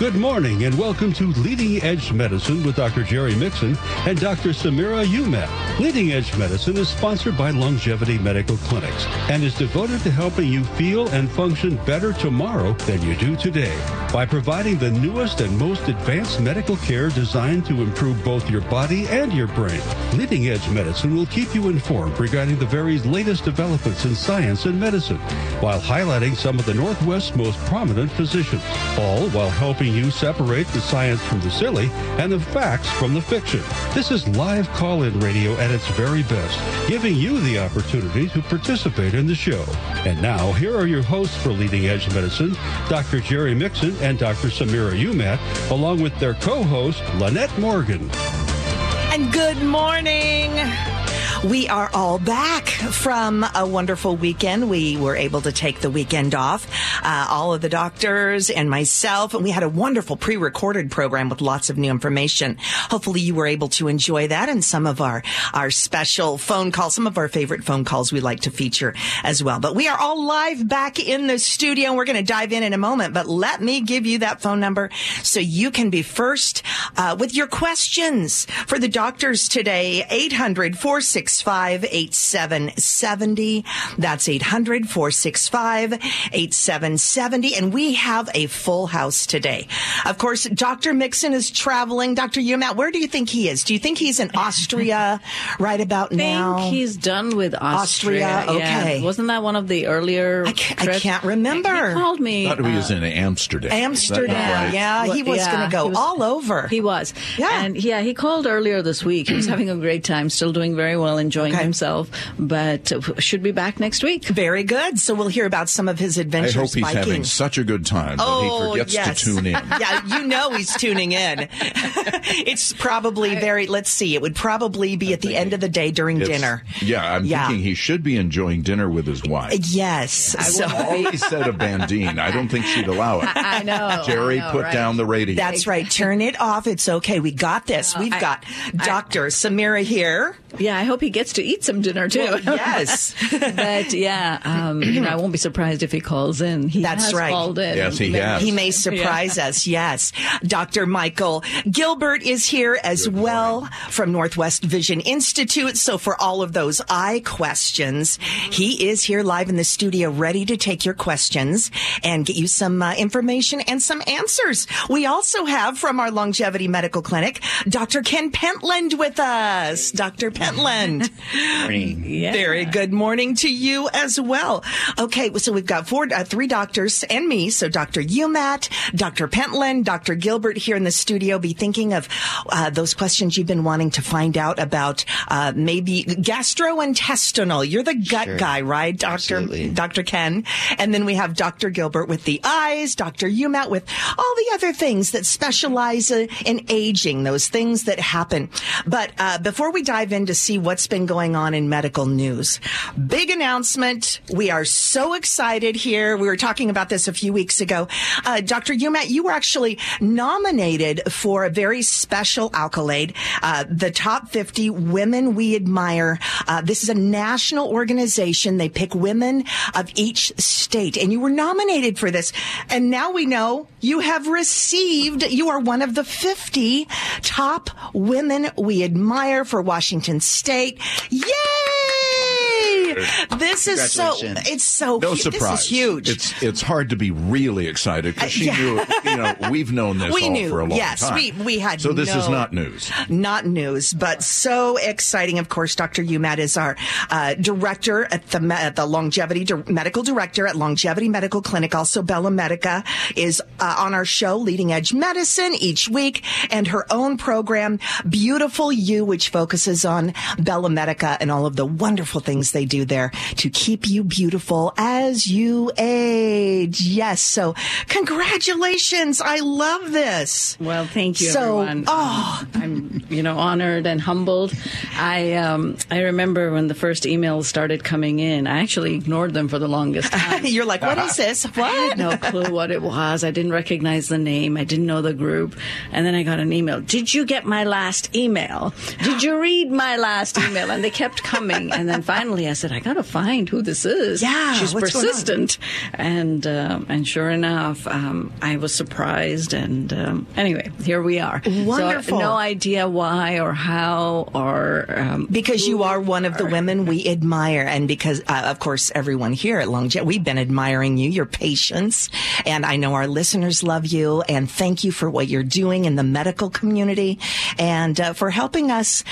Good morning and welcome to Leading Edge Medicine with Dr. Jerry Mixon and Dr. Samira Umat. Leading Edge Medicine is sponsored by Longevity Medical Clinics and is devoted to helping you feel and function better tomorrow than you do today by providing the newest and most advanced medical care designed to improve both your body and your brain. Leading Edge Medicine will keep you informed regarding the very latest developments in science and medicine while highlighting some of the Northwest's most prominent physicians, all while helping you separate the science from the silly and the facts from the fiction. This is live call-in radio at its very best, giving you the opportunity to participate in the show. And now, here are your hosts for Leading Edge Medicine, Dr. Jerry Mixon and Dr. Samira Umat, along with their co-host, Lynette Morgan. And good morning. We are all back from a wonderful weekend. We were able to take the weekend off. Uh, all of the doctors and myself, and we had a wonderful pre-recorded program with lots of new information. Hopefully you were able to enjoy that and some of our, our special phone calls, some of our favorite phone calls we like to feature as well. But we are all live back in the studio and we're going to dive in in a moment. But let me give you that phone number so you can be first uh, with your questions for the doctors today. 800 460 465 8770. That's 800 465 8770. And we have a full house today. Of course, Dr. Mixon is traveling. Dr. Umat, where do you think he is? Do you think he's in Austria right about now? I think he's done with Austria. Austria, okay. Yeah. Wasn't that one of the earlier? I can't, I can't remember. He called me. I thought he was uh, in Amsterdam. Amsterdam, right? yeah. He was Yeah, going to go was- all over. He was. Yeah. And yeah, he called earlier this week. He was having a great time, still doing very well, enjoying Okay. himself, but uh, should be back next week. Very good. So we'll hear about some of his adventures. I hope he's biking. having such a good time that Oh, he forgets yes. to tune in. yeah, you know he's tuning in. it's probably very, let's see, it would probably be at the end of the day during dinner. Yeah, I'm Yeah. thinking he should be enjoying dinner with his wife. Yes. So Always said a bandine. I don't think she'd allow it. I know. Jerry, I know, put right? down the radio. that's right. Turn it off. It's okay. We got this. We've I- got Dr. Samira here. Yeah, I hope he gets to eat some dinner too. yes. but yeah, um, you know, I won't be surprised if he calls in. He That's has right. Called in. Yes, he has. He may surprise us. Yes. Dr. Michael Gilbert is here as well from Northwest Vision Institute. So for all of those eye questions, he is here live in the studio ready to take your questions and get you some uh, information and some answers. We also have from our Longevity Medical Clinic, Dr. Ken Pentland with us. Dr. Pentland. Yeah. Very good morning to you as well. Okay, so we've got four, uh, three doctors and me. So Dr. Umat, Dr. Pentland, Dr. Gilbert here in the studio. Be thinking of uh, those questions you've been wanting to find out about. Uh, maybe gastrointestinal. You're the gut Sure. guy, right, Doctor Absolutely. Dr. Ken? And then we have Dr. Gilbert with the eyes, Dr. Umat with all the other things that specialize uh, in aging, those things that happen. But uh, before we dive in to see what's been going on in medical news, big announcement. We are so excited here. We were talking about this a few weeks ago. Uh, Dr. Umat, you were actually nominated for a very special accolade, uh, the top 50 women we admire. Uh, this is a national organization. They pick women of each state, and you were nominated for this. And now we know you have received, you are one of the 50 top women we admire for Washington State. This is so, it's so, no hu- surprise. this is huge. It's it's hard to be really excited because she Uh, yeah. knew. You know, we've known this We all knew, for a long yes, time. we- we had So this is not news. not news, but so exciting. Of course, Dr. Umat is our uh, director at the at the longevity Di- medical director at Longevity Medical Clinic. Also, Bella Medica is uh, on our show, Leading Edge Medicine, each week, and her own program, Beautiful You, which focuses on Bella Medica and all of the wonderful things they do there to keep you beautiful as you age. Yes, so congratulations! I love this. Well, thank you, So, everyone. oh. I'm you know, honored and humbled. I um, I remember when the first emails started coming in. I actually ignored them for the longest time. You're like, what is this? I had What? no clue what it was. I didn't recognize the name. I didn't know the group. And then I got an email. Did you get my last email? Did you read my last email? And they kept coming. And then finally I said, I got to find who this is. Yeah, She's what's going on? persistent. And, um, and sure enough, um, I was surprised. And um, anyway, here we are. Wonderful. So no idea why or how or. Um, Because you are one of the women we admire, and because, uh, of course, everyone here at Longjet, we've been admiring you, your patience, and I know our listeners love you, and thank you for what you're doing in the medical community, and uh, for helping us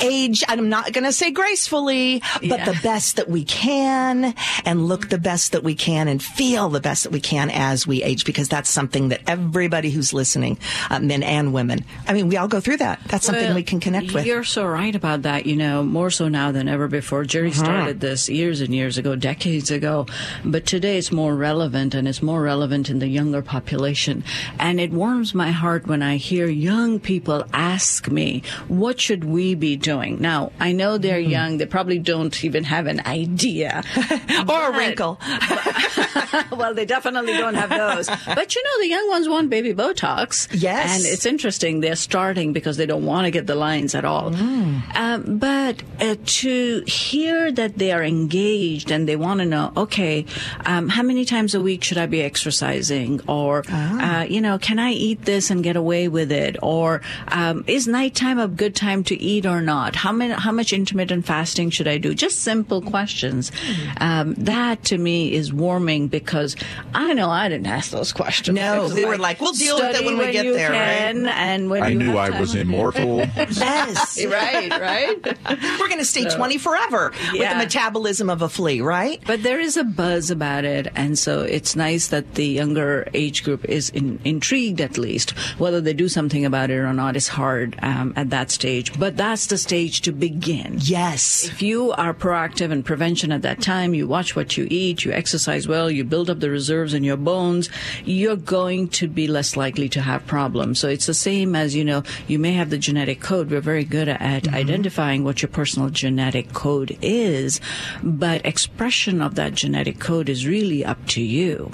age. I'm not going to say gracefully, but Yeah. the best that we can, and look the best that we can, and feel the best that we can as we age, because that's something that everybody who's listening, uh, men and women, I mean, we all go through that. That's something Well, we can connect with. You're so right about that. You know, more so now than ever before. Jerry Uh-huh. started this years and years ago, decades ago, but today it's more relevant, and it's more relevant in the younger population. And it warms my heart when I hear young people ask me, "What should we be doing?" Now, I know they're Mm-hmm. young; they probably don't even have an idea, or a wrinkle. well, they definitely don't have those. But you know, the young ones want baby Botox. Yes. And it's interesting. They're starting because they don't want to get the lines at all. Mm. Um, but uh, to hear that they are engaged and they want to know, okay, um, how many times a week should I be exercising? Or, Ah. uh, you know, can I eat this and get away with it? Or um, is nighttime a good time to eat or not? How, many, how much intermittent fasting should I do? Just simple questions. Mm. Um, that to me is warming because I know I didn't ask those questions. No, I was we were like, we'll deal with it study when we get you there, right? can, And when I you knew I was immortal. yes. Right, right. We're going to stay 20 forever with the metabolism of a flea, right? But there is a buzz about it, and so it's nice that the younger age group is in, intrigued at least. Whether they do something about it or not is hard um, at that stage, but that's the stage to begin. Yes. If you are proactive in prevention at that time, you watch what you eat, you exercise well, you build up the reserves in your bones, you're going to be less likely to have problems. So it's the same as, you know, you may have the genetic code. We're very good at identifying what your personal genetic code is, but expression of that genetic code is really up to you.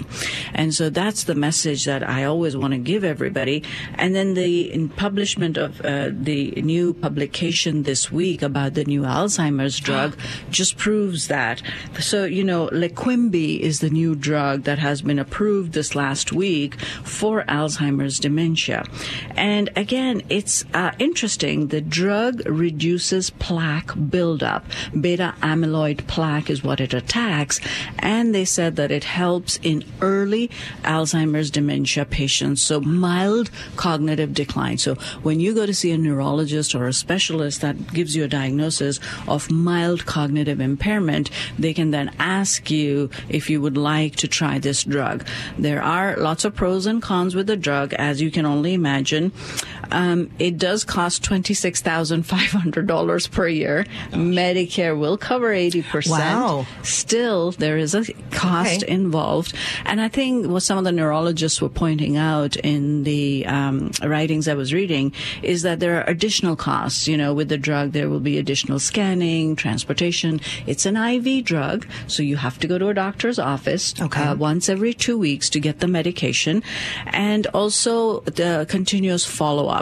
And so that's the message that I always want to give everybody. And then the in publishment of uh, the new publication this week about the new Alzheimer's drug just proves that. So, you know, Leqembi is the new drug that has been approved this last week for Alzheimer's dementia. And again, it's uh, interesting. The drug reduces plaque buildup. Beta amyloid plaque is what it attacks. And they said that it helps in early Alzheimer's dementia patients. So mild cognitive decline. So when you go to see a neurologist or a specialist that gives you a diagnosis of mild cognitive impairment, they can then ask you if you would like to try this drug. There are lots of pros and cons with the drug, as you can only imagine. Um, it does cost $26,500 per year. Medicare will cover 80%. Wow. Still, there is a cost Okay. involved. And I think what some of the neurologists were pointing out in the um, writings I was reading is that there are additional costs. You know, with the drug, there will be additional scanning, transportation. It's an IV drug, so you have to go to a doctor's office Okay. uh, once every two weeks to get the medication, and also the continuous follow up.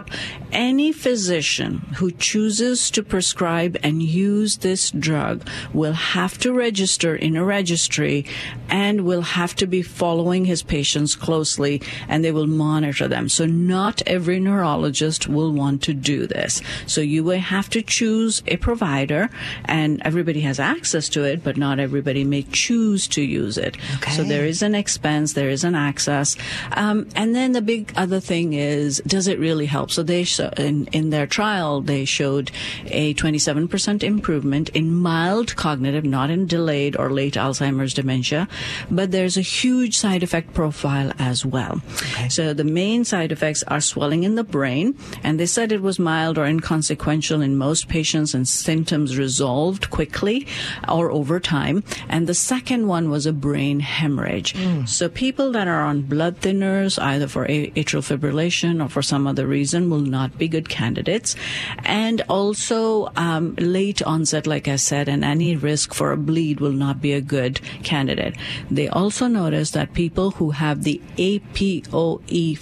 Any physician who chooses to prescribe and use this drug will have to register in a registry and will have to be following his patients closely and they will monitor them. So not every neurologist will want to do this. So you will have to choose a provider and everybody has access to it, but not everybody may choose to use it. Okay. So there is an expense, there is an access. Um, and then the big other thing is, does it really help? So they, in, in their trial, they showed a 27% improvement in mild cognitive, not in delayed or late Alzheimer's dementia, but there's a huge side effect profile as well. So the main side effects are swelling in the brain, and they said it was mild or inconsequential in most patients and symptoms resolved quickly or over time. And the second one was a brain hemorrhage. Hmm. So people that are on blood thinners, either for atrial fibrillation or for some other reason, season will not be good candidates. And also, um, late onset, like I said, and any risk for a bleed will not be a good candidate. They also noticed that people who have the APOE4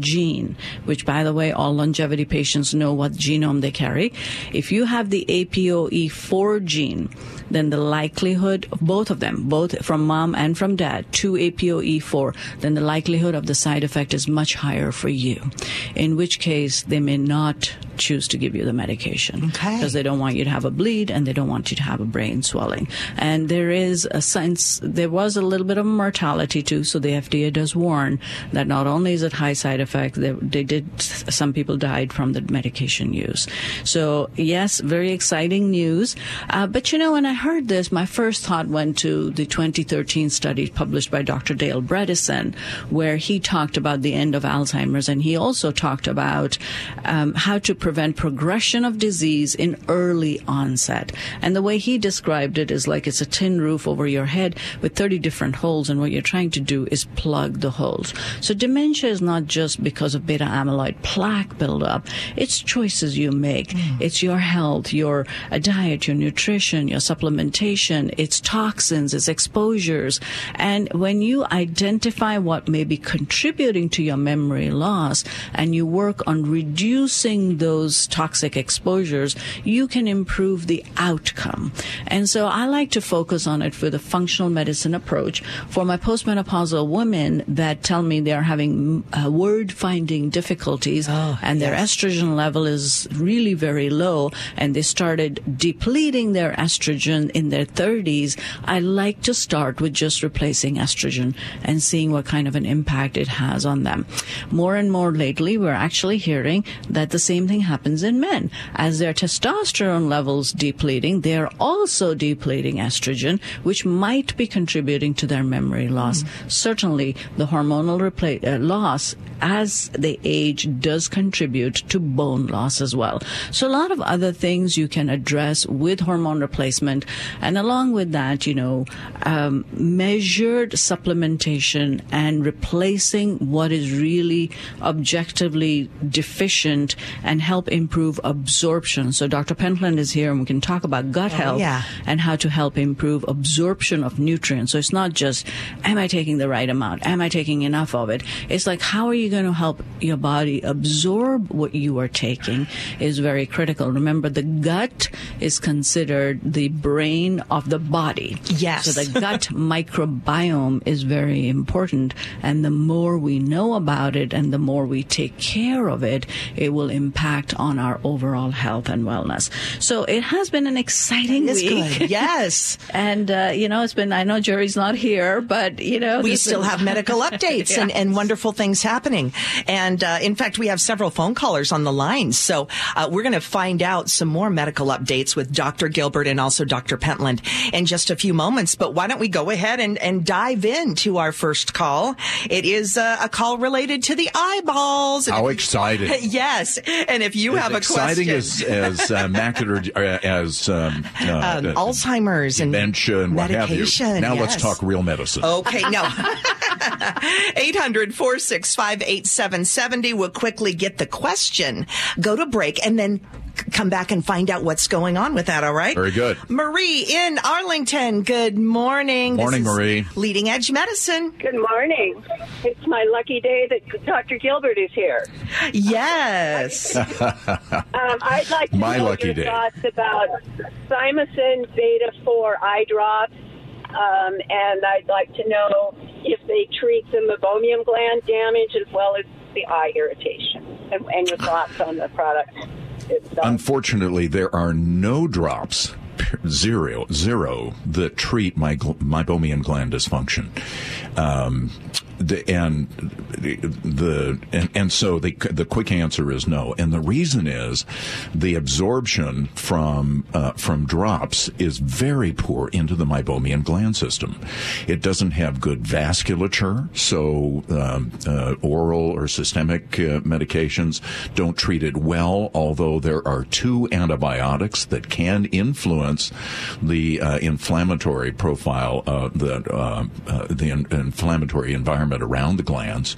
gene, which by the way, all longevity patients know what genome they carry. If you have the APOE4 gene, then the likelihood of both of them, both from mom and from dad, to APOE4, then the likelihood of the side effect is much higher for you. In which case, they may not choose to give you the medication Okay. because they don't want you to have a bleed and they don't want you to have a brain swelling. And there is a sense, there was a little bit of mortality too, so the FDA does warn that not only is it high side effect, they, they did, some people died from the medication use. So yes, very exciting news. Uh, but you know, when I heard this, my first thought went to the 2013 study published by Dr. Dale Bredesen, where he talked about the end of Alzheimer's and he also talked about um, how to prevent progression of disease in early onset. And the way he described it is like it's a tin roof over your head with 30 different holes, and what you're trying to do is plug the holes. So dementia is not just because of beta amyloid plaque buildup, it's choices you make. It's your health, your uh, diet, your nutrition, your supplementation, it's toxins, it's exposures. And when you identify what may be contributing to your memory loss and you work on reducing those toxic exposures, you can improve the outcome. And so I like to focus on it with a functional medicine approach for my postmenopausal women that tell me they're having uh, word finding difficulties and their estrogen level is really very low and they started depleting their estrogen in their 30s. I like to start with just replacing estrogen and seeing what kind of an impact it has on them. More and more lately, we're actually hearing that the same thing happens in men. As their testosterone levels depleting, they're also depleting estrogen, which might be contributing to their memory loss. Certainly, the hormonal repla- uh, loss as they age does contribute to bone loss as well. So a lot of other things you can address with hormone replacement, and along with that, you know, um, measured supplementation and replacing what is really objectively deficient and help improve absorption. So Dr. Pentland is here, and we can talk about gut oh, health yeah. and how to help improve absorption of nutrients. So it's not just, am I taking the right amount? Am I taking enough of it? It's like, how are you going to help your body absorb what you are taking is very critical. Remember, the gut is considered the brain of the body. Yes. So the gut microbiome is very important. And the more we know about it and the more we take care of it, it will impact on our overall health and wellness. So it has been an exciting It's week. good. Yes. And, uh, you know, it's been, I know Jerry's not here, but, you know, we still have medical updates and, and wonderful things happening. And uh, in fact, we have several phone callers on the line. So uh, we're going to find out some more medical updates with Dr. Gilbert and also Dr. Pentland in just a few moments. But why don't we go ahead and, and dive into our first call? It is uh, a call related to the eyeballs. How exciting. yes. And if you As have a exciting question. as as uh, macular uh, as um, uh, um, uh, Alzheimer's and dementia and what have you. Now let's talk real medicine. Okay, no. 800 465 8770. We'll quickly get the question, go to break, and then come back and find out what's going on with that, all right? Very good. Marie in Arlington, good morning. This Morning, is Marie. Leading Edge Medicine. Good morning. It's my lucky day that Dr. Gilbert is here. Yes. Um, I'd like to My know lucky your day. thoughts about thymosin beta 4 eye drops. Um, and I'd like to know if they treat the meibomian gland damage as well as the eye irritation and, and your thoughts on the product Unfortunately, there are no drops, zero, zero, that treat my meibomian gland dysfunction. Um, the, and the and, and so the the quick answer is no, and the reason is the absorption from uh, from drops is very poor into the meibomian gland system. It doesn't have good vasculature, so um, uh, oral or systemic uh, medications don't treat it well. Although there are two antibiotics that can influence the uh, inflammatory profile, the uh, uh, the in- inflammatory environment environment around the glands,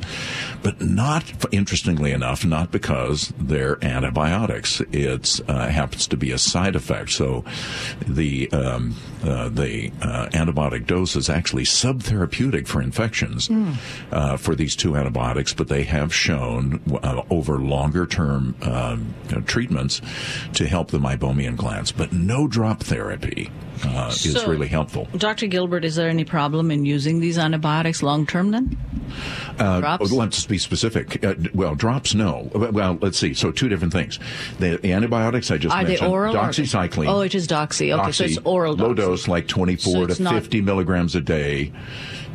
but not, interestingly enough, not because they're antibiotics. It uh, happens to be a side effect. So the um, uh, the uh, antibiotic dose is actually subtherapeutic for infections mm. for these two antibiotics, but they have shown uh, over longer term um, treatments to help the meibomian glands, but no drop therapy uh, so, is really helpful. Dr. Gilbert, is there any problem in using these antibiotics long term then? Uh, drops? Let's be specific. Uh, well, drops, no. Well, let's see. So, two different things. The, the antibiotics I just Are mentioned, they oral doxycycline. Oh, it is doxy. Okay, doxy, so it's oral. Low dose, like 24 so to 50 not... milligrams a day.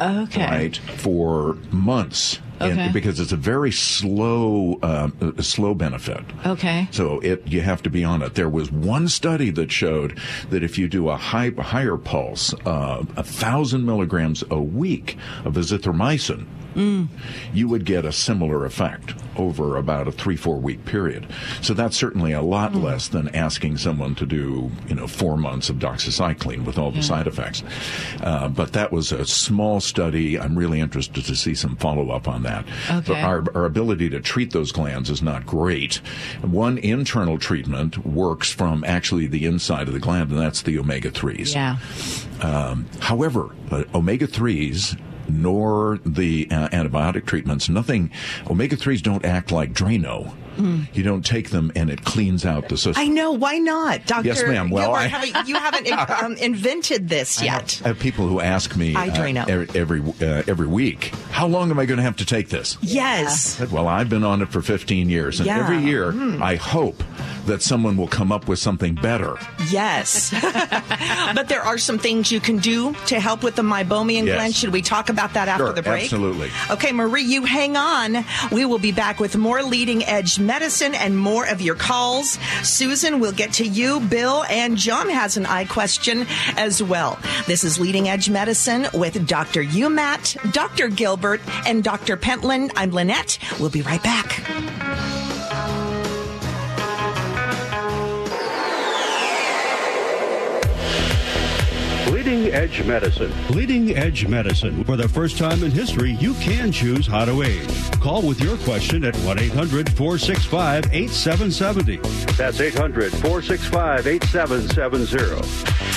Okay. Right, for months. Okay. And, because it's a very slow, uh, slow benefit. Okay. So it you have to be on it. There was one study that showed that if you do a high, higher pulse, uh, a thousand milligrams a week of azithromycin, mm. you would get a similar effect over about a three, four week period. So that's certainly a lot mm. less than asking someone to do, you know, four months of doxycycline with all the yeah. side effects. Uh, but that was a small study. I'm really interested to see some follow up on that. Okay. But our, our ability to treat those glands is not great. One internal treatment works from actually the inside of the gland, and that's the omega 3s. Yeah. Um, however, uh, omega 3s nor the uh, antibiotic treatments. Nothing, omega 3s don't act like Drano. Mm. You don't take them and it cleans out the system. I know. Why not, Doctor? Yes, ma'am. Well, I, haven't, you haven't um, invented this yet. I have, I have, people who ask me I uh, every uh, every week, how long am I going to have to take this? Yes. Said, well, I've been on it for 15 years, and yeah. every year mm. I hope that someone will come up with something better. Yes. but there are some things you can do to help with the meibomian yes. gland. Should we talk about that after sure, the break? Absolutely. Okay, Marie, you hang on. We will be back with more leading edge medicine and more of your calls. Susan, we'll get to you. Bill and John has an eye question as well. This is Leading Edge Medicine with Dr. Umat, Dr. Gilbert, and Dr. Pentland. I'm Lynette. We'll be right back. Leading Edge Medicine. Leading Edge Medicine. For the first time in history, you can choose how to age. Call with your question at 1 800 465 8770. That's 800 465 8770.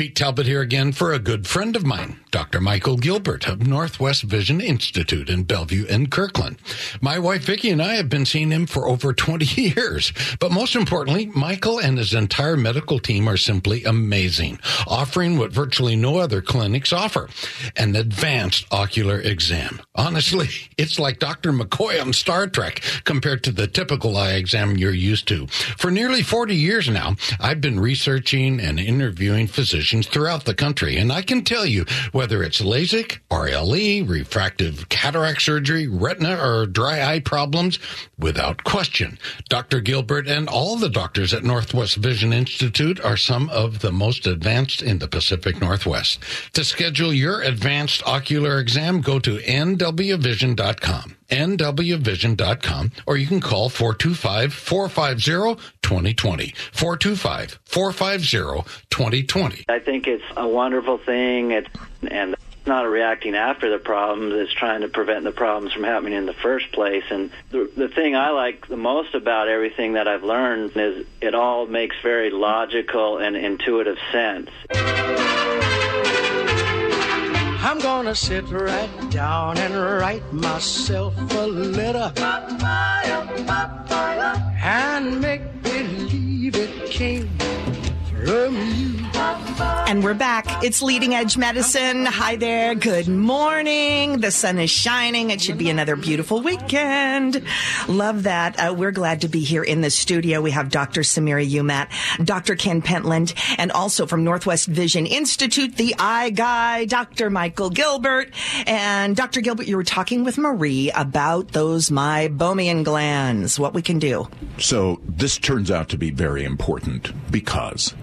Pete Talbot here again for a good friend of mine, Dr. Michael Gilbert of Northwest Vision Institute in Bellevue and Kirkland. My wife Vicki and I have been seeing him for over 20 years. But most importantly, Michael and his entire medical team are simply amazing, offering what virtually no other clinics offer, an advanced ocular exam. Honestly, it's like Dr. McCoy on Star Trek compared to the typical eye exam you're used to. For nearly 40 years now, I've been researching and interviewing physicians throughout the country. And I can tell you whether it's LASIK, RLE, refractive cataract surgery, retina, or dry eye problems, without question, Dr. Gilbert and all the doctors at Northwest Vision Institute are some of the most advanced in the Pacific Northwest. To schedule your advanced ocular exam, go to nwvision.com nwvision.com, or you can call 425-450-2020. 425-450-2020. I think it's a wonderful thing. It's, and not reacting after the problems, it's trying to prevent the problems from happening in the first place. And the, the thing I like the most about everything that I've learned is it all makes very logical and intuitive sense. I'm gonna sit right down and write myself a letter and make believe it came. And we're back. It's Leading Edge Medicine. Hi there. Good morning. The sun is shining. It should be another beautiful weekend. Love that. Uh, we're glad to be here in the studio. We have Dr. Samira Umat, Dr. Ken Pentland, and also from Northwest Vision Institute, the eye guy, Dr. Michael Gilbert. And Dr. Gilbert, you were talking with Marie about those meibomian glands, what we can do. So this turns out to be very important because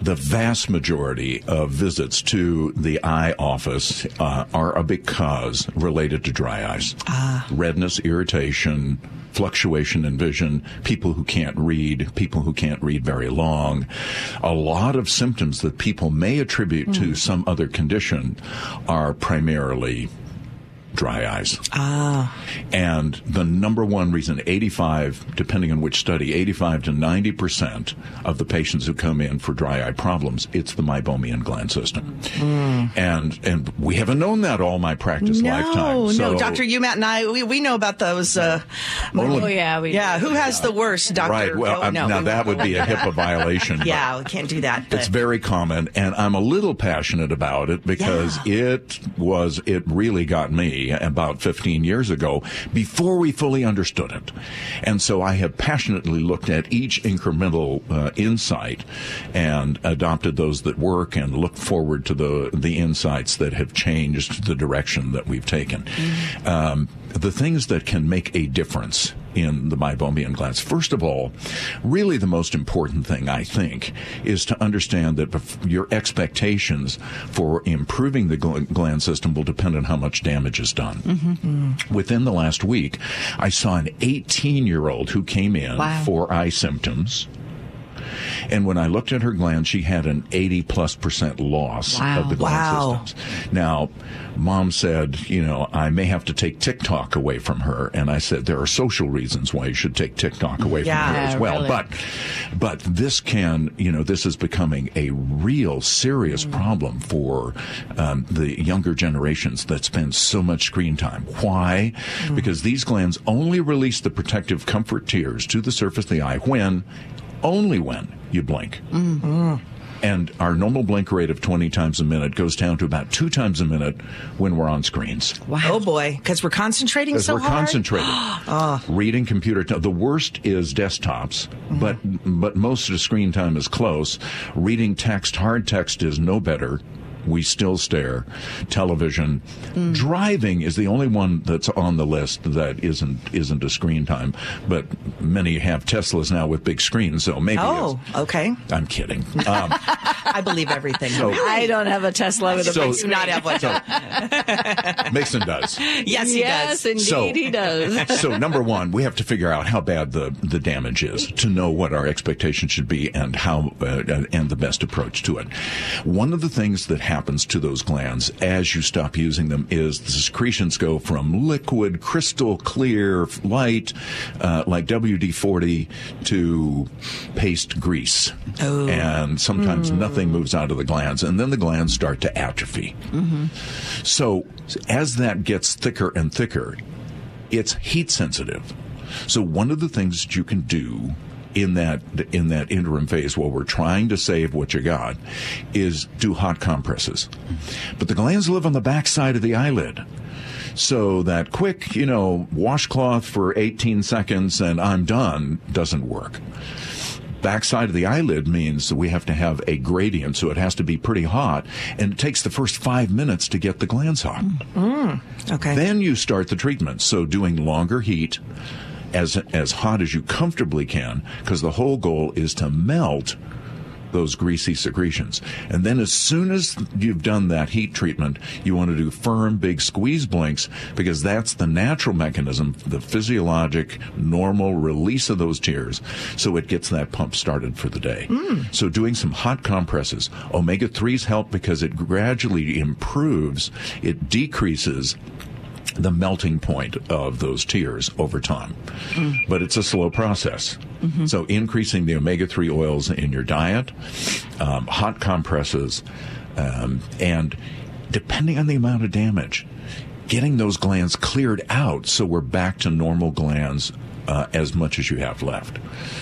the vast majority of visits to the eye office uh, are because related to dry eyes. Redness, irritation, fluctuation in vision, people who can't read, people who can't read very long. A lot of symptoms that people may attribute to some other condition are primarily dry eyes. Ah. And the number one reason, 85, depending on which study, 85 to 90% of the patients who come in for dry eye problems, it's the meibomian gland system. And, and we haven't known that all my practice No, lifetime. no, So- Dr. Umat and I, we, we know about those. Uh, Only- Oh yeah, we yeah, who has the worst, Dr. Right. Well, Oh, no, now we- that would be a HIPAA violation. Yeah, we can't do that. It's very common, and I'm a little passionate about it because it was, it really got me about 15 years ago before we fully understood it. And so I have passionately looked at each incremental uh, insight and adopted those that work and looked forward to the, the insights that have changed the direction that we've taken. Um, the things that can make a difference in the meibomian glands. First of all, really the most important thing, I think, is to understand that your expectations for improving the gl- gland system will depend on how much damage is done. Mm-hmm. Within the last week, I saw an 18 year old who came in Wow. for eye symptoms. And when I looked at her gland, she had an 80 plus percent loss Wow. of the gland Wow. systems. Now, mom said, you know, I may have to take TikTok away from her. And I said, there are social reasons why you should take TikTok away Yeah. from her as well. really. But, but this can, you know, this is becoming a real serious problem for um, the younger generations that spend so much screen time. Why? Because these glands only release the protective comfort tears to the surface of the eye when, only when you blink. Mm. And our normal blink rate of 20 times a minute goes down to about two times a minute when we're on screens. Oh boy, because we're concentrating Because so we're hard. concentrated. Ah. Reading computer. T- the worst is desktops, mm-hmm. but but most of the screen time is close. Reading text, hard text is no better. We still stare. Television, driving is the only one that's on the list that isn't isn't a screen time. But many have Teslas now with big screens, so maybe. Oh, okay. I'm kidding. Um, I believe everything. So- I don't have a Tesla with a So- big do not have one. Mason does. yes, he yes, does. indeed, So- he does. so number one, we have to figure out how bad the, the damage is to know what our expectations should be and how uh, and the best approach to it. One of the things that happens to those glands as you stop using them is the secretions go from liquid, crystal clear, light, uh, like WD-40, to paste grease, and sometimes nothing moves out of the glands, and then the glands start to atrophy. So as that gets thicker and thicker, it's heat sensitive. So one of the things that you can do in that in that interim phase while we're trying to save what you got is do hot compresses. But the glands live on the back side of the eyelid. So that quick, you know, washcloth for 18 seconds and I'm done doesn't work backside of the eyelid means that we have to have a gradient, so it has to be pretty hot, and it takes the first five minutes to get the glands hot. Mm. Mm. Okay. Then you start the treatment. So doing longer heat, as as hot as you comfortably can, because the whole goal is to melt those greasy secretions. And then as soon as you've done that heat treatment, you want to do firm, big squeeze blinks because that's the natural mechanism, the physiologic, normal release of those tears. So it gets that pump started for the day. Hmm. So doing some hot compresses. Omega 3s help because it gradually improves, it decreases the melting point of those tears over time. But it's a slow process. So increasing the omega 3 oils in your diet, um, hot compresses, um, and depending on the amount of damage, getting those glands cleared out so we're back to normal glands. Uh, as much as you have left.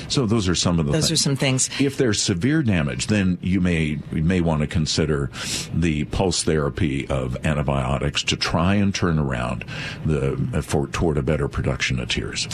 So those are some of the Those things. are some things. If there's severe damage, then you may you may want to consider the pulse therapy of antibiotics to try and turn around the for toward a better production of tears.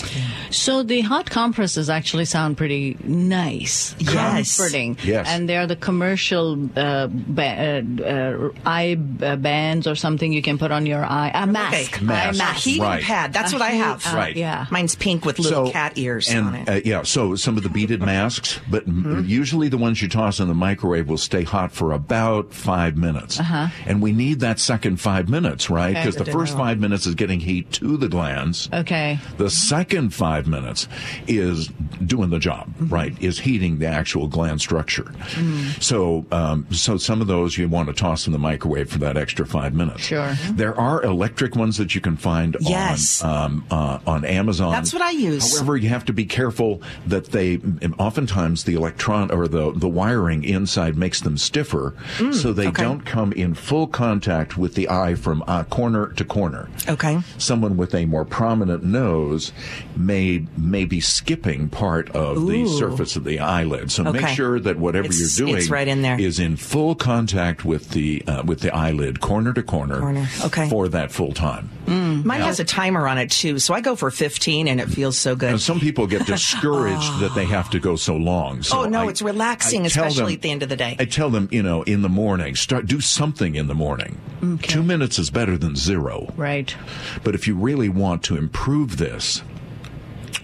So the hot compresses actually sound pretty nice, Yes. comforting. Yes. And they're the commercial uh, ba- uh, uh, eye uh, bands or something you can put on your eye. A mask. Okay. Eye Mask. mask. Heating Right. pad. That's A what I have. uh, Right. Yeah. Mine's pink with little So- cat ears and, on it. Uh, yeah, so some of the beaded masks, but m usually the ones you toss in the microwave will stay hot for about five minutes. Uh-huh. And we need that second five minutes, right? Okay. Because the first five minutes is getting heat to the glands. Okay. The second five minutes is doing the job, Mm-hmm. right? Is heating the actual gland structure. Mm. So, um, so some of those you want to toss in the microwave for that extra five minutes. Sure. There are electric ones that you can find Yes. on um, uh, on Amazon. That's what I use. However, you have to be careful that they oftentimes the electron or the the wiring inside makes them stiffer, so they Mm, okay. don't come in full contact with the eye from uh, corner to corner okay. someone with a more prominent nose may may be skipping part of the surface of the eyelid. So make sure that whatever It's- you're doing it's right in there. is in full contact with the uh, with the eyelid, corner to corner, Corner. Okay. for that full time. Mine has a timer on it too, so I go for 15 and it feels so good. And some people get discouraged that they have to go so long. So Oh, no, I- it's relaxing, especially them- at the end of the day. I tell them, you know, in the morning, start do something in the morning. Two minutes is better than zero. Right. But if you really want to improve this,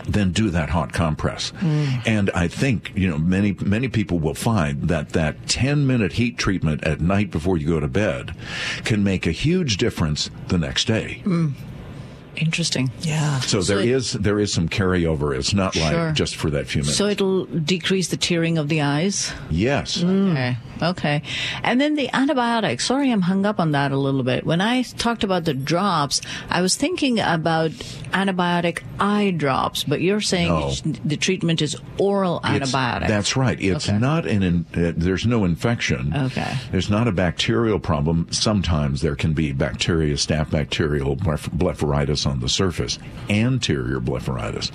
then do that hot compress. Mm. And I think, you know, many, many people will find that that 10 minute heat treatment at night before you go to bed can make a huge difference the next day. Mm. Interesting. yeah. So, So there it- is there is some carryover. It's not like just for that few minutes. So it'll decrease the tearing of the eyes. yes. Okay. Okay. And then the antibiotics. Sorry, I'm hung up on that a little bit. When I talked about the drops, I was thinking about antibiotic eye drops, but you're saying No. the treatment is oral It's- antibiotic. That's right. It's Okay. not an. In, uh, there's no infection. Okay. There's not a bacterial problem. Sometimes there can be bacteria, staph bacterial bleph- on the surface, anterior blepharitis,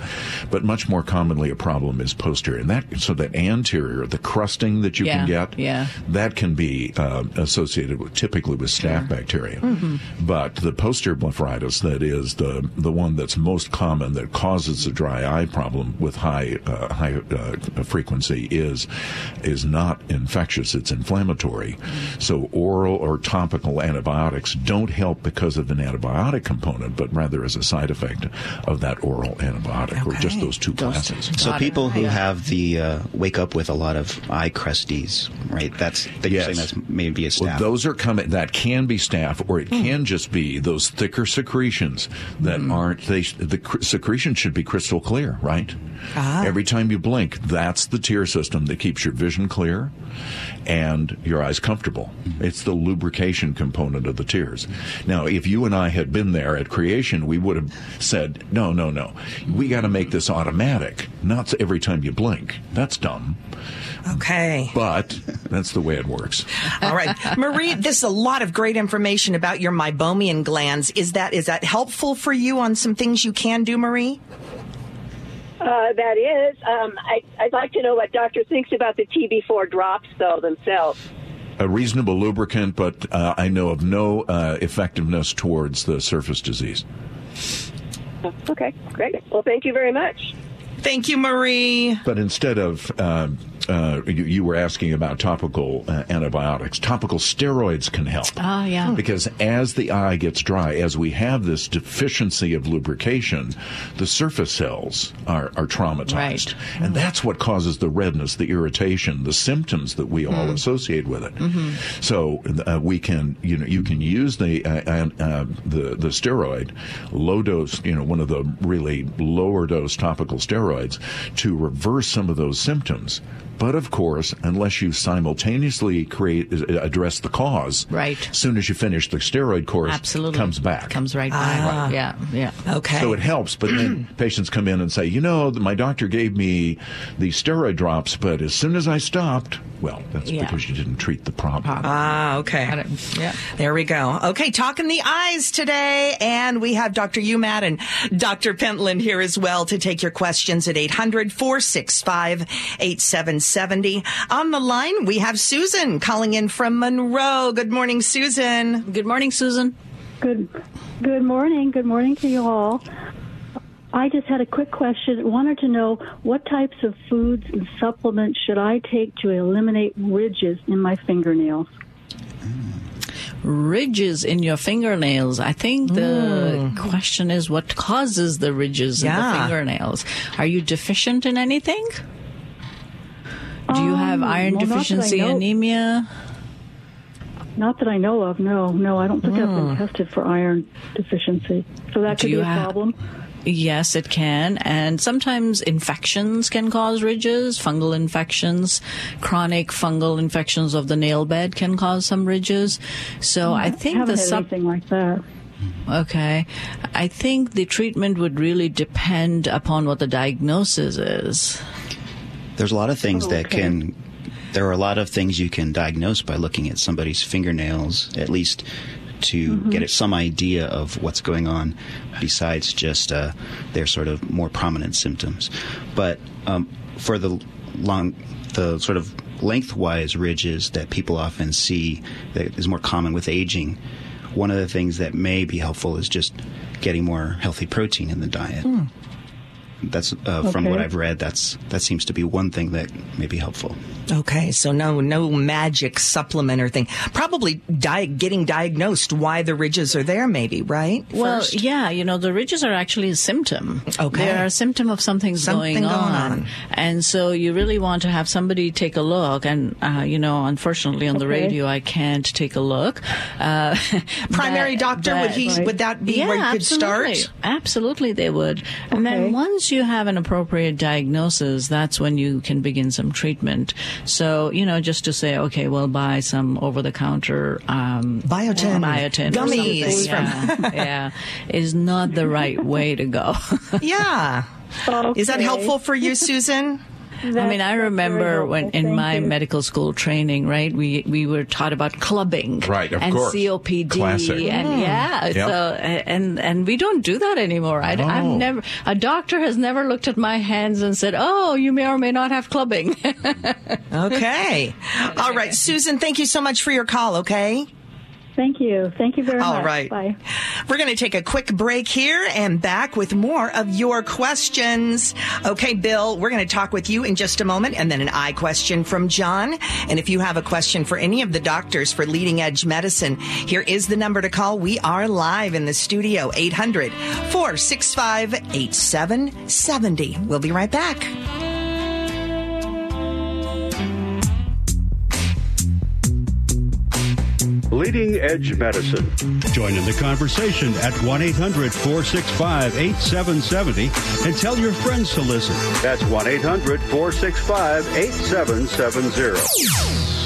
but much more commonly a problem is posterior. And that so that anterior, the crusting that you can get, yeah. that can be uh, associated with typically with staph bacteria. Mm-hmm. But the posterior blepharitis, that is the the one that's most common that causes the dry eye problem with high uh, high uh, frequency, is is not infectious. It's inflammatory. So oral or topical antibiotics don't help because of an antibiotic component, but rather as a side effect of that oral antibiotic or just those two classes. So Got it. people who Yeah. have the uh, wake up with a lot of eye crusties, right? That's that you're saying that's maybe a Well, those are coming. That can be staph, or it hmm. can just be those thicker secretions that hmm. aren't. They the cr- secretion should be crystal clear, right? Ah. Every time you blink, that's the tear system that keeps your vision clear and your eyes comfortable. It's the lubrication component of the tears. Now, if you and I had been there at creation, we would have said, "No, no, no. We got to make this automatic, not every time you blink." That's dumb, Okay. but that's the way it works. All right. Marie, this is a lot of great information about your meibomian glands. Is that is that helpful for you on some things you can do, Marie? Uh, that is. Um, I, I'd like to know what doctor thinks about the TB4 drops, though, themselves. a reasonable lubricant, but uh, I know of no uh, effectiveness towards the surface disease. Okay, great. Well, thank you very much. Thank you, Marie. But instead of, uh, uh, you, you were asking about topical uh, antibiotics, topical steroids can help. Ah, yeah. Because as the eye gets dry, as we have this deficiency of lubrication, the surface cells are, are traumatized. Right. And that's what causes the redness, the irritation, the symptoms that we all associate with it. So uh, we can, you know, you can use the, uh, uh, uh, the, the steroid, low dose, you know, one of the really lower dose topical steroids to reverse some of those symptoms. But of course, unless you simultaneously create address the cause, Right. As soon as you finish the steroid course, Absolutely. comes back. Comes right back. Yeah, yeah. Okay. So it helps, but then patients come in and say, you know, my doctor gave me the steroid drops, but as soon as I stopped, well, that's Yeah. because you didn't treat the problem. Ah, okay. Yeah. There we go. Okay, talking the eyes today, and we have Dr. Umat and Dr. Pentland here as well to take your questions at 800 465 8770. On the line, we have Susan calling in from Monroe. Good morning, Susan. Good morning, Susan. Good, good morning. Good morning to you all. I just had a quick question. Wanted to know what types of foods and supplements should I take to eliminate ridges in my fingernails? ridges in your fingernails. I think the mm. question is what causes the ridges in the fingernails. Are you deficient in anything? Do you have Um, iron well, I deficiency anemia? Not that I know of. No, no, I don't think I've been tested for iron deficiency. So that Do could be a ha- problem. Yes, it can. And sometimes infections can cause ridges. Fungal infections, chronic fungal infections of the nail bed can cause some ridges. So I think haven't the had sup- anything like that. Okay. I think the treatment would really depend upon what the diagnosis is. There's a lot of things that okay. can. There are a lot of things you can diagnose by looking at somebody's fingernails, at least to get some idea of what's going on, besides just uh, their sort of more prominent symptoms. But um, for the long, the sort of lengthwise ridges that people often see that is more common with aging. One of the things that may be helpful is just getting more healthy protein in the diet. That's uh, from what I've read. That's that seems to be one thing that may be helpful. Okay, so no no magic supplement or thing. Probably di- getting diagnosed why the ridges are there, maybe right? Well, First. yeah, you know, the ridges are actually a symptom. Okay. They are a symptom of something's Something going, going on. on. And so you really want to have somebody take a look. And, uh, you know, unfortunately on the radio, I can't take a look. Uh, primary but- doctor would he Right. would that be yeah, where you could absolutely. start? Absolutely, they would. And then Okay. Once you have an appropriate diagnosis, that's when you can begin some treatment. So, you know, just to say, okay, well, buy some over-the-counter um, Biotin. biotin, or Gummies. Yeah, yeah, is not the right way to go. Yeah. Is that helpful for you, Susan? I mean, I remember when helpful. in Thank my you. medical school training, right? We we were taught about clubbing, Right, of and course. COPD, Classic. and mm. yeah, Yep. so and and we don't do that anymore. I, I've never a doctor has never looked at my hands and said, "Oh, you may or may not have clubbing." Okay. All right, Susan, thank you so much for your call, okay? Thank you. Thank you very All much. All right. Bye. We're going to take a quick break here and back with more of your questions. Okay, Bill, we're going to talk with you in just a moment and then an I question from John. And if you have a question for any of the doctors for leading edge medicine, here is the number to call. We are live in the studio, 800 465 8770. We'll be right back. Leading Edge Medicine. Join in the conversation at 1 800 465 8770 and tell your friends to listen. That's 1 800 465 8770.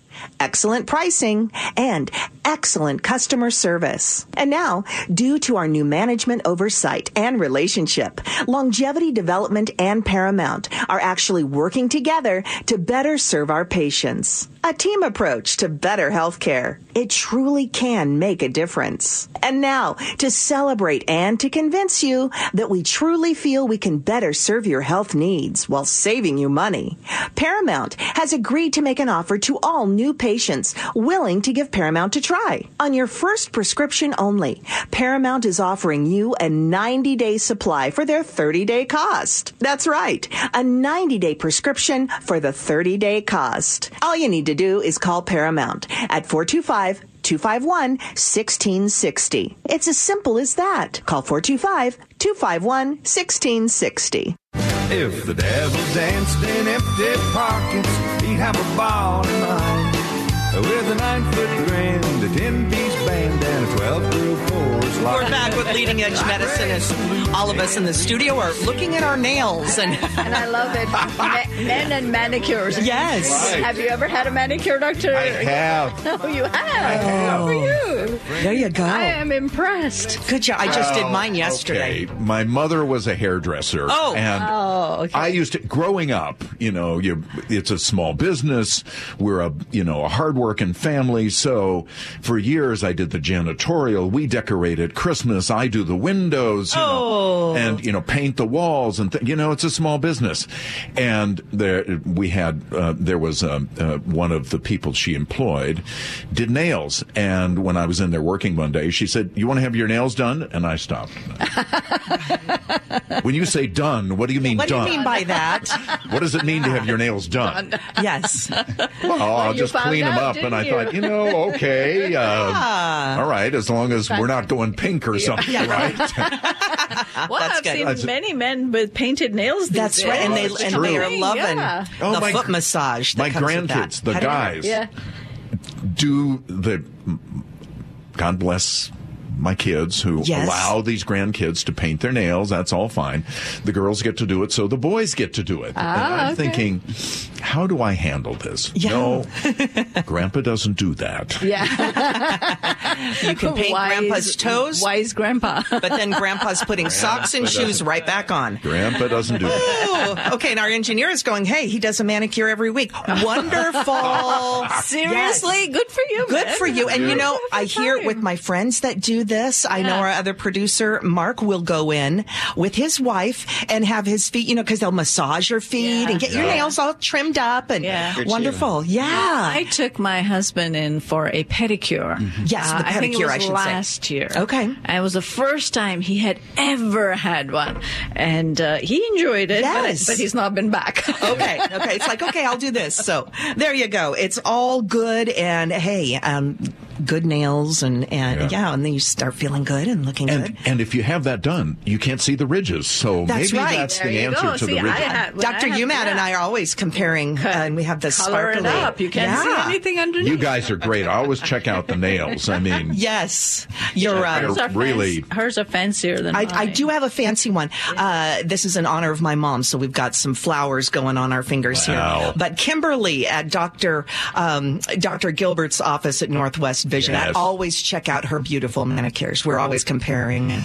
excellent pricing, and excellent customer service. And now, due to our new management oversight and relationship, Longevity Development and Paramount are actually working together to better serve our patients. A team approach to better healthcare. It truly can make a difference. And now, to celebrate and to convince you that we truly feel we can better serve your health needs while saving you money, Paramount has agreed to make an offer to all new patients willing to give Paramount a try. On your first prescription only, Paramount is offering you a 90 day supply for their 30 day cost. That's right, a 90 day prescription for the 30 day cost. All you need to do is call Paramount at 425 251 1660. It's as simple as that. Call 425 251 1660. If the devil danced in empty pockets, he'd have a ball in mind. With a nine foot grin, ten We're line. back with Leading Edge Medicine, and all of us in the studio are looking at our nails. And and I love it. Me- men and manicures. Yes. Right. Have you ever had a manicure, doctor? I have. No, oh, you have. Good for you. there you go. I am impressed. Good job. I just did oh, mine yesterday. Okay. My mother was a hairdresser. Oh. And Oh, okay. I used to growing up, you know, you it's a small business. We're a you know, a hardworking family. So for years, I did the janitorial. We decorated Christmas. I do the windows, you Oh. know, and, you know, paint the walls and, th- you know, it's a small business. And there, we had, uh, there was, uh, uh, one of the people she employed did nails. And when I was in there working one day, she said, you want to have your nails done? And I stopped. when you say done, what do you mean done? What do you mean by that? What does it mean to have your nails done? yes. Well, I'll just found clean them up. And didn't I you? thought, you know, okay, uh, Yeah. all right, as long as we're not going pink or something, right? Well, That's I've good. seen That's- many men with painted nails. These That's days. right, and they That's and true. they are loving Yeah. Oh, the my- foot massage. That my comes with that. grandkids, the Pedicure. guys, Yeah. do the. God bless my kids who Yes. allow these grandkids to paint their nails. That's all fine. The girls get to do it, so the boys get to do it. and Ah, I'm okay. thinking, how do I handle this? Yeah. No, Grandpa doesn't do that. Yeah. You can paint Wise- grandpa's toes, Wise grandpa. but then grandpa's putting socks and shoes right back on. Grandpa doesn't do that. Ooh, okay, and our engineer is going, hey, he does a manicure every week. Wonderful. Seriously, Yes. good for you. Good man. for you. And you know, I hear time. with my friends that do this. I know our other producer, Mark, will go in with his wife and have his feet, you know, because they'll massage your feet Yeah. and get your nails all trimmed up and Yeah. Good wonderful. Yeah. I took my husband in for a pedicure. Yes, the Uh, I think it pedicure, was I should say. last year. Okay. And it was the first time he had ever had one, and uh, he enjoyed it. but- Yes. but, he's not been back. okay, okay. It's like, okay, I'll do this. So there you go. It's all good. And hey, um, good nails and, and Yeah. yeah. and then you start feeling good and looking And good. and if you have that done, you can't see the ridges. So That's maybe right. that's There the answer go. to See, the ridges. had- when Dr. I have- Umat and. I are always comparing, uh, and we have the Color it sparkly. up. You can't Yeah. see anything underneath. You guys are great. I always check out the nails. I mean, Yes, you're. Yeah, Uh, Hers are really- fancy- hers are fancier than I, mine. I do have a fancy one. Uh, this is in honor of my mom, so we've got some flowers going on our fingers Wow. here. But Kimberly at Dr. Um, Dr. Gilbert's office at Northwest Vision, I always check out her beautiful manicures. We're always comparing. And,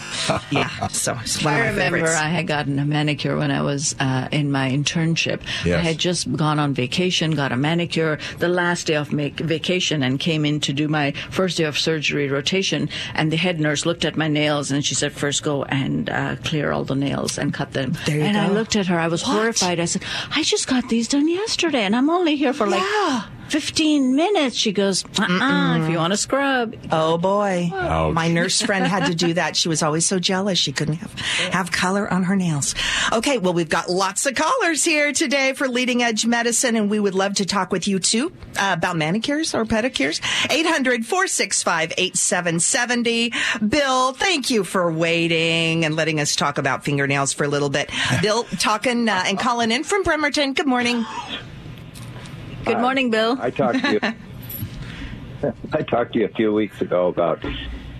yeah, so it's one of I my remember favorites. I had gotten a manicure when I was uh, in my internship. Yes. I had just gone on vacation, got a manicure the last day of make vacation, and came in to do my first day of surgery rotation. And the head nurse looked at my nails and she said, "First, go and uh, clear all the nails and cut them." There you and I looked at her. I was What? horrified. I said, "I just got these done yesterday, and I'm only here for like." Yeah. 15 minutes. She goes, uh-uh, if you want to scrub. Oh boy. Ouch. My nurse friend had to do that. She was always so jealous she couldn't have, have color on her nails. Okay, well, we've got lots of callers here today for Leading Edge Medicine, and we would love to talk with you too uh, about manicures or pedicures. 800 465 8770. Bill, thank you for waiting and letting us talk about fingernails for a little bit. Bill, talking uh, and calling in from Bremerton. Good morning. Good morning, Bill. I talked to you. I talked to you a few weeks ago about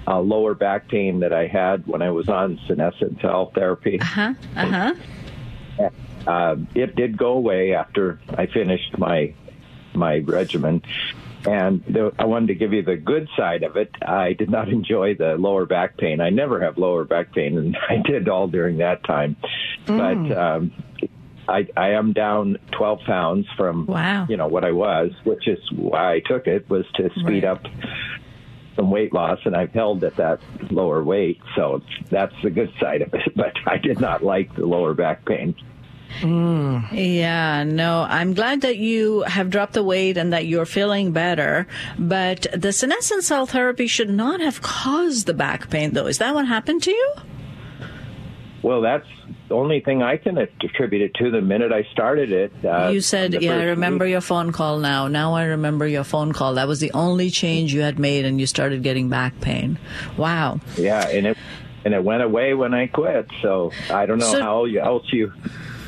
uh, lower back pain that I had when I was on senescent cell therapy. Uh-huh. Uh-huh. Uh, it did go away after I finished my my regimen, and I wanted to give you the good side of it. I did not enjoy the lower back pain. I never have lower back pain, and I did all during that time. But um, I, I am down 12 pounds from Wow. you know what I was, which is why I took it was to speed Right. up some weight loss, and I've held at that lower weight, so that's the good side of it. But I did not like the lower back pain. Mm. Yeah, no, I'm glad that you have dropped the weight and that you're feeling better. But the senescent cell therapy should not have caused the back pain, though. Is that what happened to you? Well, that's the only thing I can attribute it to. The minute I started it, uh, you said, yeah, I remember week- your phone call now. Now I remember your phone call. That was the only change you had made, and you started getting back pain. Wow. Yeah, and it and it went away when I quit. So I don't know So- how you, else you.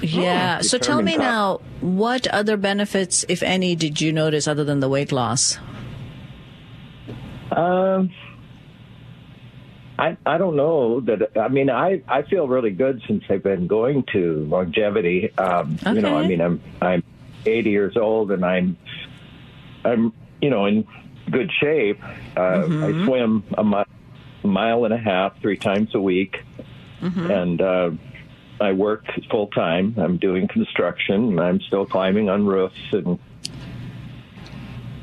Yeah. so tell me now, what other benefits, if any, did you notice other than the weight loss? Um, I I don't know that. I mean, I I feel really good since I've been going to longevity. Um, You know, I mean, I'm I'm 80 years old and I'm I'm you know in good shape. Uh, I swim a mi- mile and a half three times a week, and uh, I work full time. I'm doing construction. and I'm still climbing on roofs and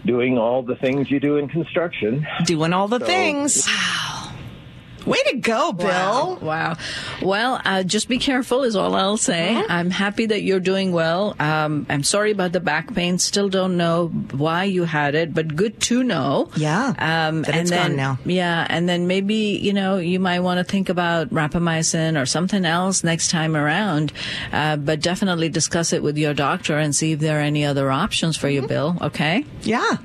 doing all the things you do in construction. Doing all the So- things. Wow. Way to go, Bill. Wow. wow. Well, uh, just be careful is all I'll say. Mm-hmm. I'm happy that you're doing well. Um, I'm sorry about the back pain. Still don't know why you had it, but good to know. Yeah. Um, That and it's then, gone now. Yeah. And then maybe, you know, you might want to think about rapamycin or something else next time around. Uh, but definitely discuss it with your doctor and see if there are any other options for Mm-hmm. you, Bill. Okay. Yeah.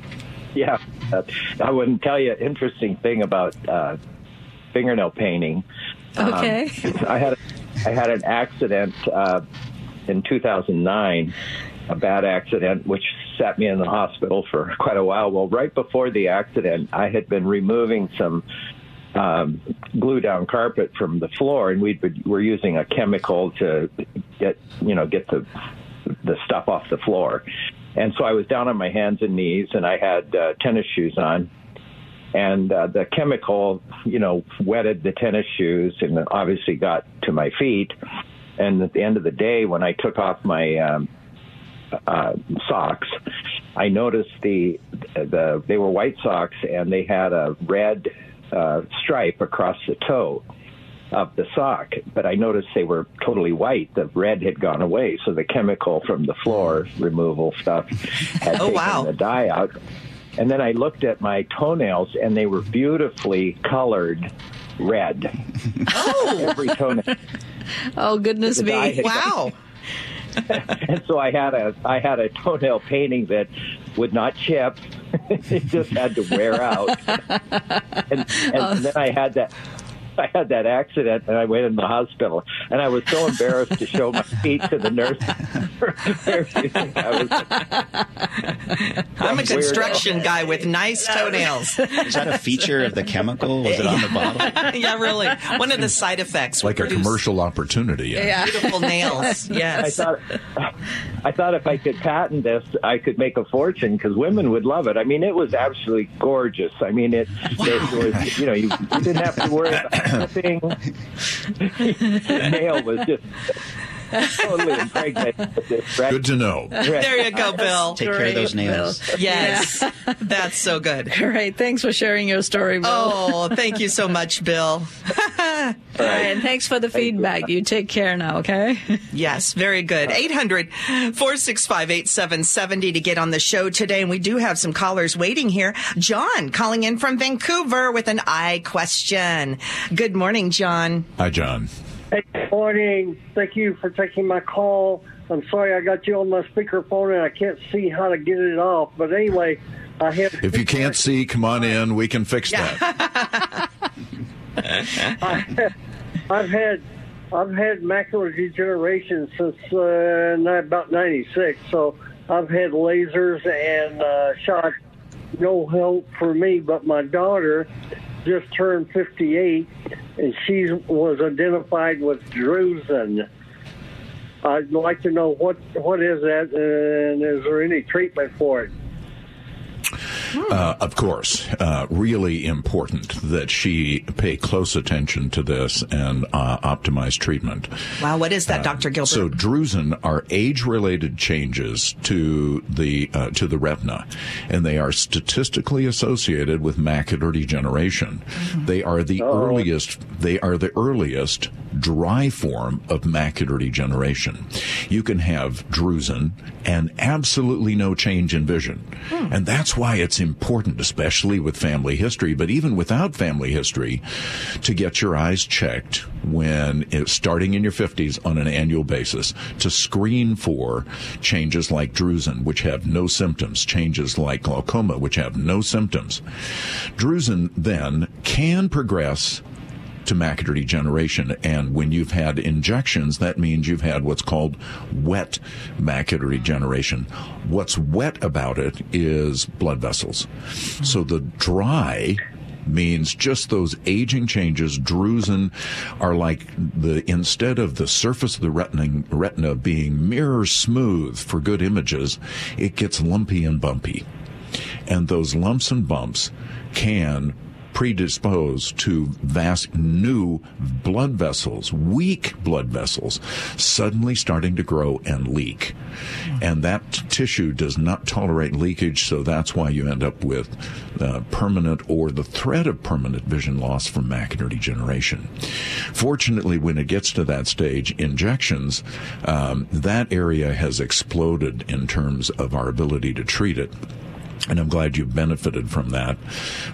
Yeah, uh, I wouldn't tell you an interesting thing about uh, fingernail painting. Um, Okay. I had I had an accident uh, in 2009, a bad accident which sat me in the hospital for quite a while. Well, right before the accident, I had been removing some um, glue down carpet from the floor, and we were using a chemical to get you know get the the stuff off the floor. And so I was down on my hands and knees, and I had uh, tennis shoes on. And uh, the chemical, you know, wetted the tennis shoes and obviously got to my feet. And at the end of the day, when I took off my um, uh, socks, I noticed the the they were white socks and they had a red uh, stripe across the toe of the sock, but I noticed they were totally white. The red had gone away, so the chemical from the floor removal stuff had Oh, taken wow. the dye out. And then I looked at my toenails, and they were beautifully colored red. Oh, Every toenail. Oh, goodness me. wow. and so I had a I had a toenail painting that would not chip. it just had to wear out. and, and then I had that I had that accident and I went in the hospital and I was so embarrassed to show my feet to the nurse. I was I'm a Weirdo. construction guy with nice toenails. Is that a feature of the chemical? Was it on the bottle? yeah, really. One of the side effects. Like a produce commercial opportunity. Yeah. Beautiful nails. I thought, I thought if I could patent this, I could make a fortune because women would love it. I mean, it was absolutely gorgeous. I mean, it, it was, you know, you, you didn't have to worry about anything. the nail was just totally impregnated with this red. Good to know. There you go, Bill. Take care of those nails. Yes. That's so good. All right, Thanks for sharing your story, Bill. Oh, thank you so much, Bill. All right. And thanks for the feedback. You take care now, okay? Yes, very good. 800 465 8770 to get on the show today. And we do have some callers waiting here. John calling in from Vancouver with an eye question. Good morning, John. Hi, John. Hey, good morning. Thank you for taking my call. I'm sorry I got you on my speakerphone and I can't see how to get it off. But anyway, I have. If you can't see, come on in. We can fix that. I, I've had I've had macular degeneration since uh, about '96. So I've had lasers and uh, shot. No help for me, but my daughter just turned 58, and she was identified with drusen. I'd like to know what what is that, and is there any treatment for it? Uh, of course, uh, really important that she pay close attention to this and uh, optimize treatment. Wow, what is that, Dr. Gilbert? So drusen are age-related changes to the uh, to the retina, and they are statistically associated with macular degeneration. They are the earliest. They are the earliest dry form of macular degeneration. You can have drusen and absolutely no change in vision, and that's why it's important, especially with family history, but even without family history, to get your eyes checked when starting in your 50s on an annual basis to screen for changes like drusen, which have no symptoms, changes like glaucoma, which have no symptoms. Drusen then can progress to macular degeneration. And when you've had injections, that means you've had what's called wet macular degeneration. What's wet about it is blood vessels. So the dry means just those aging changes. Drusen are like the instead of the surface of the retina, retina being mirror smooth for good images, it gets lumpy and bumpy. And those lumps and bumps can predisposed to vast new blood vessels, weak blood vessels, suddenly starting to grow and leak. And that tissue does not tolerate leakage, so that's why you end up with uh, permanent or the threat of permanent vision loss from macular degeneration. Fortunately, when it gets to that stage, injections, um, that area has exploded in terms of our ability to treat it and I'm glad you've benefited from that.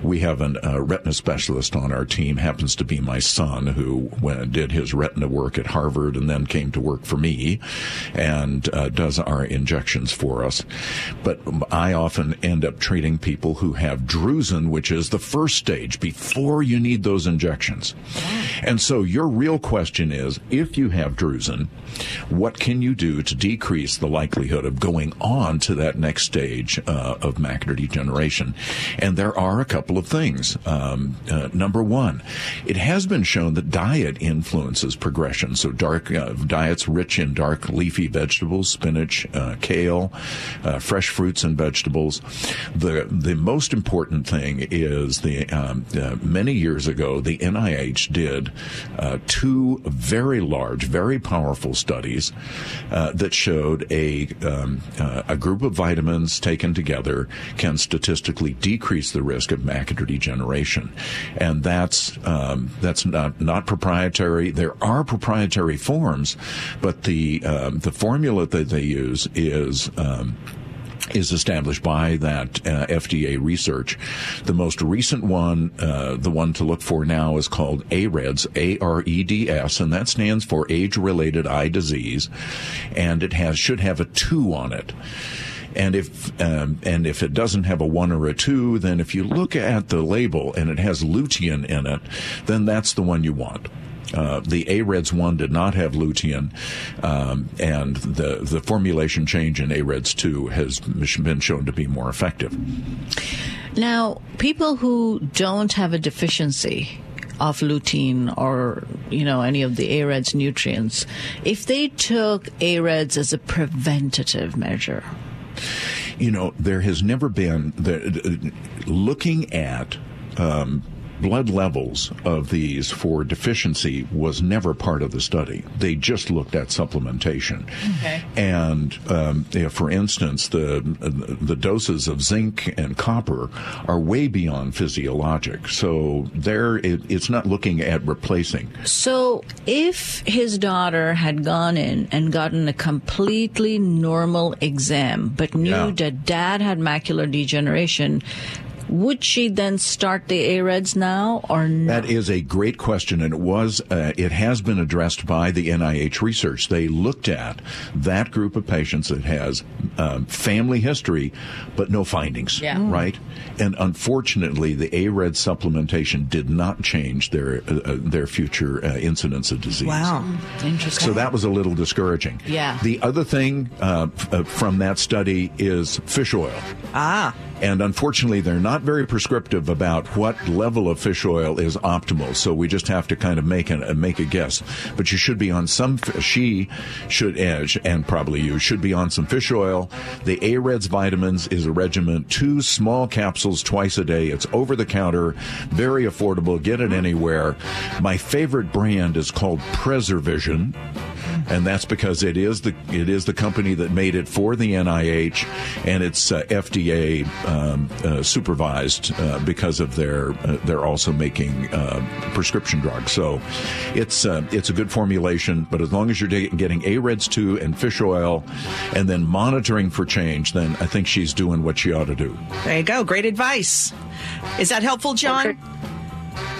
We have a uh, retina specialist on our team, happens to be my son, who did his retina work at Harvard and then came to work for me and uh, does our injections for us. But I often end up treating people who have drusen, which is the first stage before you need those injections. And so your real question is, if you have drusen, what can you do to decrease the likelihood of going on to that next stage uh, of macular degeneration? And there are a couple of things. Um, uh, number one, it has been shown that diet influences progression. So dark uh, diets rich in dark leafy vegetables, spinach, uh, kale, uh, fresh fruits and vegetables. The the most important thing is the um, uh, many years ago the NIH did two very large, very powerful studies uh, that showed a um, uh, a group of vitamins taken together can statistically decrease the risk of macular degeneration, and that's um, that's not not proprietary. There are proprietary forms, but the um, the formula that they use is um, is established by that uh, FDA research. The most recent one, uh, the one to look for now, is called AREDS, A-R-E-D-S, and that stands for age-related eye disease, and it has should have a two on it. And if um, and if it doesn't have a one or a two, then if you look at the label and it has lutein in it, then that's the one you want. Uh, the AREDS 1 did not have lutein, um, and the, the formulation change in AREDS 2 has been shown to be more effective. Now, people who don't have a deficiency, of lutein or you know any of the AREDS nutrients, if they took AREDS as a preventative measure, you know there has never been the, looking at um, blood levels of these for deficiency was never part of the study. They just looked at supplementation. Okay. And um, for instance, the the doses of zinc and copper are way beyond physiologic. So there, it, it's not looking at replacing. So if his daughter had gone in and gotten a completely normal exam, but knew yeah. that dad had macular degeneration, would she then start the AREDS now or not? That is a great question, and it was uh, it has been addressed by the NIH research. They looked at that group of patients that has um, family history, but no findings. Yeah. Mm. Right, and unfortunately, the ARED supplementation did not change their uh, uh, their future uh, incidence of disease. Wow, interesting. So that was a little discouraging. Yeah. The other thing uh, f- uh, from that study is fish oil. Ah. And unfortunately, they're not very prescriptive about what level of fish oil is optimal. So we just have to kind of make a uh, make a guess. But you should be on some. She should edge, and probably you should be on some fish oil. The AREDS vitamins is a regimen, two small capsules twice a day. It's over the counter, very affordable. Get it anywhere. My favorite brand is called Preservision and that's because it is the it is the company that made it for the NIH, and it's uh, FDA um, uh, supervised uh, because of their uh, they're also making uh, prescription drugs. So it's uh, it's a good formulation, but as long as you're getting AREDS two and fish oil, and then monitoring for change, then I think she's doing what she ought to do. There you go. Great advice. Is that helpful, John? Okay.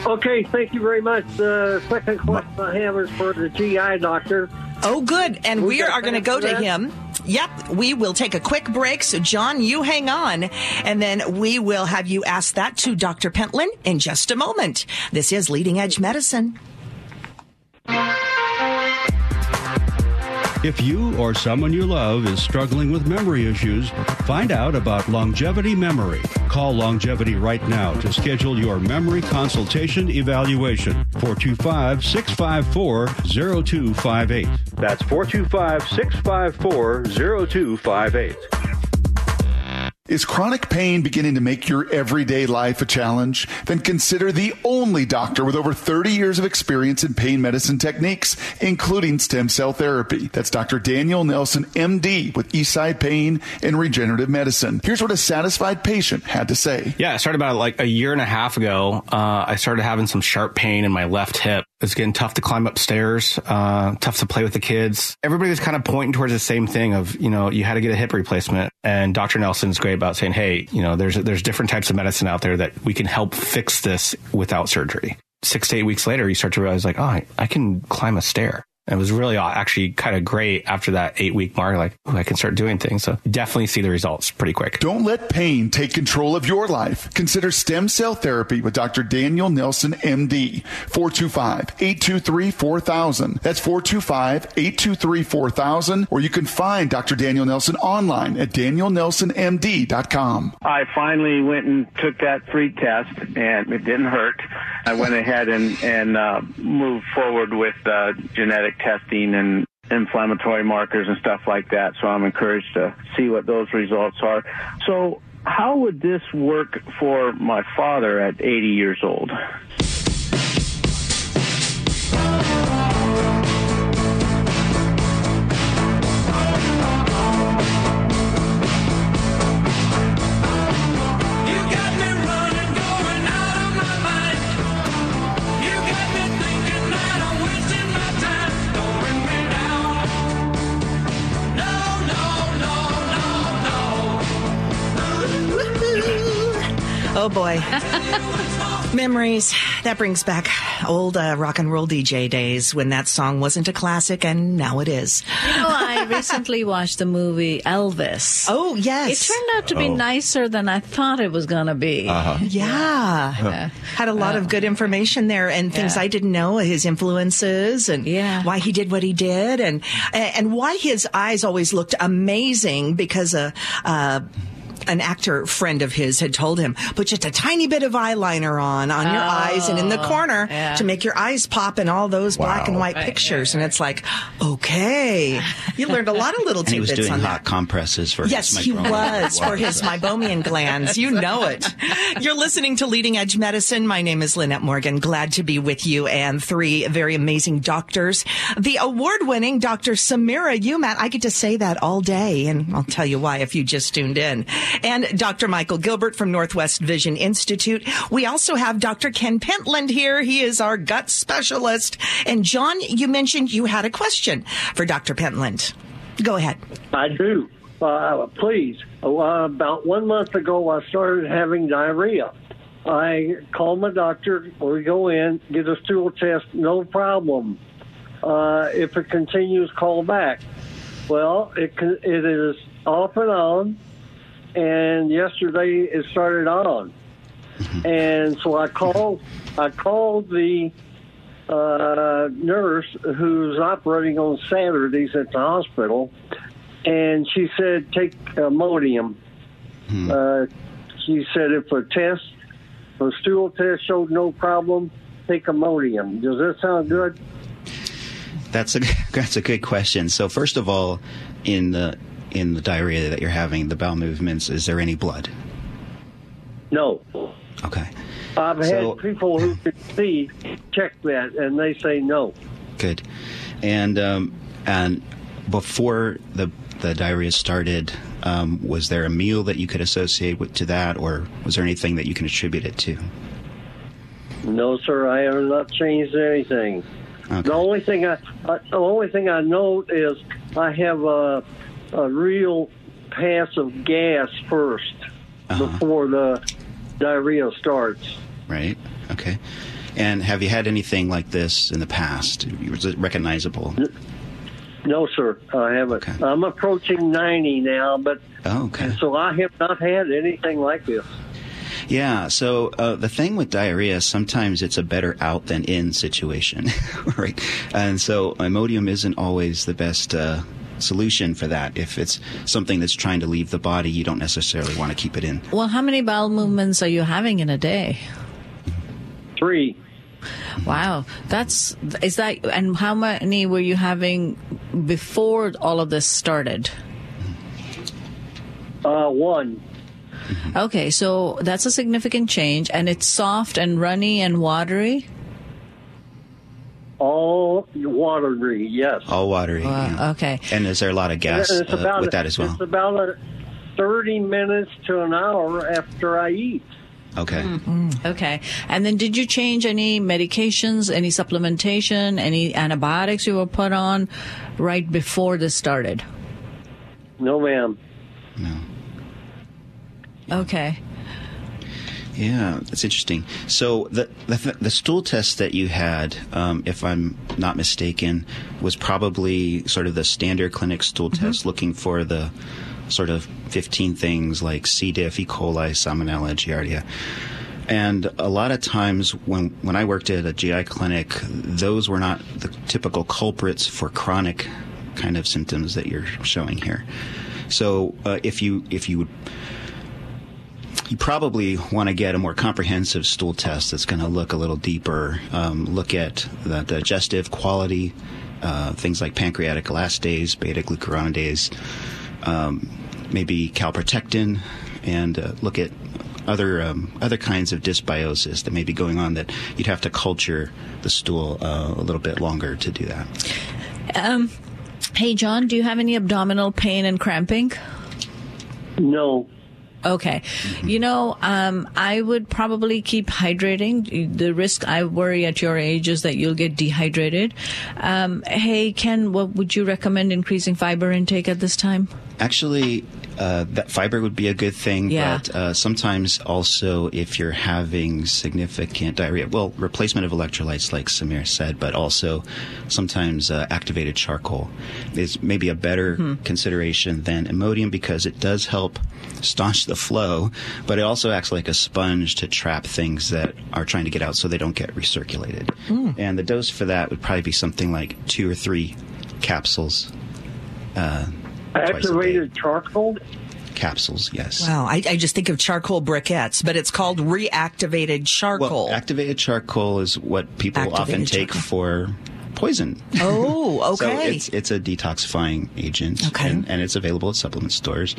Okay, thank you very much. The second question I have is for the GI doctor. Oh, good. And we, we are going to go to him. Yep, we will take a quick break. So, John, you hang on, and then we will have you ask that to Dr. Pentland in just a moment. This is Leading Edge Medicine. If you or someone you love is struggling with memory issues, find out about Longevity Memory. Call Longevity right now to schedule your memory consultation evaluation. 425 654 0258. That's 425 654 0258. Is chronic pain beginning to make your everyday life a challenge? Then consider the only doctor with over 30 years of experience in pain medicine techniques, including stem cell therapy. That's Dr. Daniel Nelson, MD, with Eastside Pain and Regenerative Medicine. Here's what a satisfied patient had to say. Yeah, I started about like a year and a half ago. Uh, I started having some sharp pain in my left hip. It's getting tough to climb upstairs, uh, tough to play with the kids. Everybody was kind of pointing towards the same thing of, you know, you had to get a hip replacement. And Dr. Nelson's great about saying, hey, you know, there's, there's different types of medicine out there that we can help fix this without surgery. Six to eight weeks later, you start to realize like, oh, I, I can climb a stair. And it was really uh, actually kind of great after that eight week mark. Like, ooh, I can start doing things. So definitely see the results pretty quick. Don't let pain take control of your life. Consider stem cell therapy with Dr. Daniel Nelson, MD. 425-823-4000. That's 425-823-4000. Or you can find Dr. Daniel Nelson online at danielnelsonmd.com. I finally went and took that free test, and it didn't hurt. I went ahead and and uh, moved forward with uh, genetic testing and inflammatory markers and stuff like that. So I'm encouraged to see what those results are. So how would this work for my father at 80 years old? Boy. Memories. That brings back old uh, rock and roll DJ days when that song wasn't a classic and now it is. You know, I recently watched the movie Elvis. Oh, yes. It turned out to be Oh. nicer than I thought it was going to be. Uh-huh. Yeah. Had a lot of good information there and things Yeah. I didn't know, his influences and yeah. why he did what he did and and why his eyes always looked amazing because a uh, an actor friend of his had told him, put just a tiny bit of eyeliner on, on your eyes and in the Oh, corner yeah. to make your eyes pop in all those black and white Right, pictures. And it's like, okay. You learned a lot of little And he was doing on that. hot compresses for Yes, his he was for his meibomian glands. You know it. You're listening to Leading Edge Medicine. My name is Lynette Morgan. Glad to be with you and three very amazing doctors. The award-winning Dr. Samira Umat. I get to say that all day, and I'll tell you why if you just tuned in. And Dr. Michael Gilbert from Northwest Vision Institute. We also have Dr. Ken Pentland here. He is our gut specialist. And John, you mentioned you had a question for Dr. Pentland. Go ahead. I do. Uh, please. Uh, about one month ago, I started having diarrhea. I call my doctor. We go in, get a stool test, no problem. Uh, if it continues, call back. Well, it it is off and on, and yesterday it started on, and so I called. I called the uh, nurse who's operating on Saturdays at the hospital, and she said take Imodium. Uh, she said if a test, a stool test showed no problem, take Imodium. Does that sound good? That's a that's a good question. So first of all, in the in the diarrhea that you're having, the bowel movements, is there any blood? No. Okay. I've So- had people who can see check that, and they say no. Good. And um, and before the the diarrhea started, um, was there a meal that you could associate with, to that, or was there anything that you can attribute it to? No, sir, I have not changed anything. The only thing I, I the only thing I note is I have a a real pass of gas 1st before the diarrhea starts. Right. Okay. And have you had anything like this in the past? Was it recognizable? No, sir, I haven't. I'm approaching 90 now, but Oh, okay. so I have not had anything like this. Yeah. So uh, the thing with diarrhea, sometimes it's a better out than in situation, right? And so Imodium isn't always the best uh, solution for that. If it's something that's trying to leave the body, you don't necessarily want to keep it in. Well, how many bowel movements are you having in a day? Three. Wow, that's is that? And how many were you having before all of this started? Uh, one. Okay, so that's a significant change, and it's soft and runny and watery. All watery, yes. All watery. Uh, yeah. Okay. And is there a lot of gas And uh, about with that as well? It's about a 30 minutes to an hour after I eat. Okay. Okay. And then did you change any medications, any supplementation, any antibiotics you were put on right before this started? No, ma'am. No. Okay. Yeah, that's interesting. So the the, the stool test that you had, um, if I'm not mistaken, was probably sort of the standard clinic stool test, looking for the sort of 15 things like C. diff, E. coli, Salmonella, Giardia. And a lot of times when, when I worked at a GI clinic, those were not the typical culprits for chronic kind of symptoms that you're showing here. So uh, if you if you would you probably want to get a more comprehensive stool test that's going to look a little deeper, um, look at the digestive quality, uh, things like pancreatic elastase, beta glucuronidase, um, maybe calprotectin, and uh, look at other um, other kinds of dysbiosis that may be going on that you'd have to culture the stool uh, a little bit longer to do that. Um, hey, John, do you have any abdominal pain and cramping? No. Okay. You know, um, I would probably keep hydrating. The risk I worry at your age is that you'll get dehydrated. Um, hey, Ken, what would you recommend increasing fiber intake at this time? Actually, uh, that fiber would be a good thing, Yeah. but uh, sometimes also if you're having significant diarrhea, well, replacement of electrolytes, like Samir said, but also sometimes uh, activated charcoal is maybe a better Hmm. consideration than Imodium because it does help staunch the flow, but it also acts like a sponge to trap things that are trying to get out so they don't get recirculated. Hmm. And the dose for that would probably be something like two or three capsules. Twice a day. Activated charcoal? Capsules, yes. Wow, I, I just think of charcoal briquettes, but it's called reactivated charcoal. Well, activated charcoal is what people often Activated take for poison. Oh, so okay. it's it's a detoxifying agent, Okay. and, and it's available at supplement stores.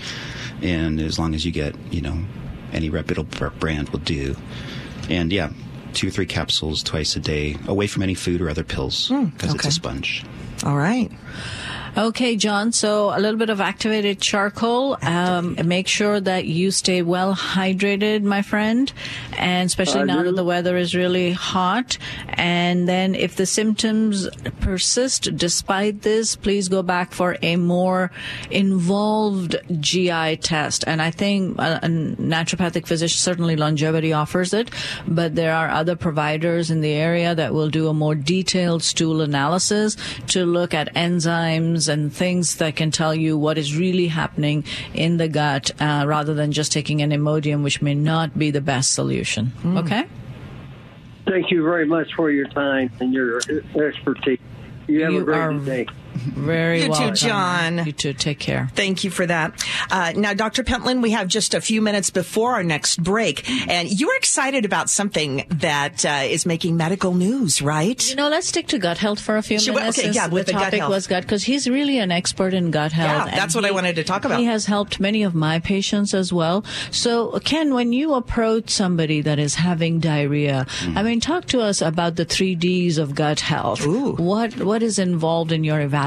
And as long as you get, you know, any reputable brand will do. And yeah, two or three capsules twice a day, away from any food or other pills, Hmm, because it's okay. a sponge. All right. Okay, John. So a little bit of activated charcoal. Um, make sure that you stay well hydrated, my friend, and especially I now do. that the weather is really hot. And then, if the symptoms persist despite this, please go back for a more involved GI test. And I think a, a naturopathic physician, certainly longevity offers it, but there are other providers in the area that will do a more detailed stool analysis to look at enzymes and things that can tell you what is really happening in the gut uh, rather than just taking an Imodium, which may not be the best solution. Okay? Thank you very much for your time and your expertise. You have You a great are day. Very You too. John. You too. Take care. Thank you for that. Uh, now, Dr. Pentland, we have just a few minutes before our next break, and you're excited about something that uh, is making medical news, right? You know, let's stick to gut health for a few Should we- minutes. okay, yeah, with the the gut topic health. was gut because he's really an expert in gut health. Yeah, that's what I wanted to talk about. He has helped many of my patients as well. So, Ken, when you approach somebody that is having diarrhea, Mm. I mean, talk to us about the three Ds of gut health. What what is involved in your evaluation?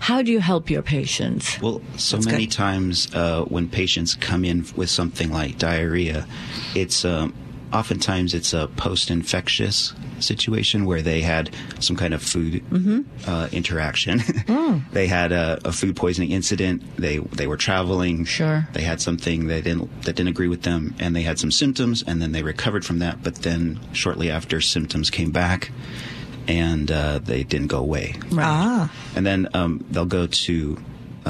How do you help your patients? Well, so That's many good. times uh, when patients come in with something like diarrhea, it's um, oftentimes it's a post-infectious situation where they had some kind of food Mm-hmm. uh, interaction. they had a, a food poisoning incident. They they were traveling. Sure. They had something that didn't that didn't agree with them, and they had some symptoms, and then they recovered from that. But then shortly after, symptoms came back, and uh, they didn't go away. Ah. And then um, they'll go to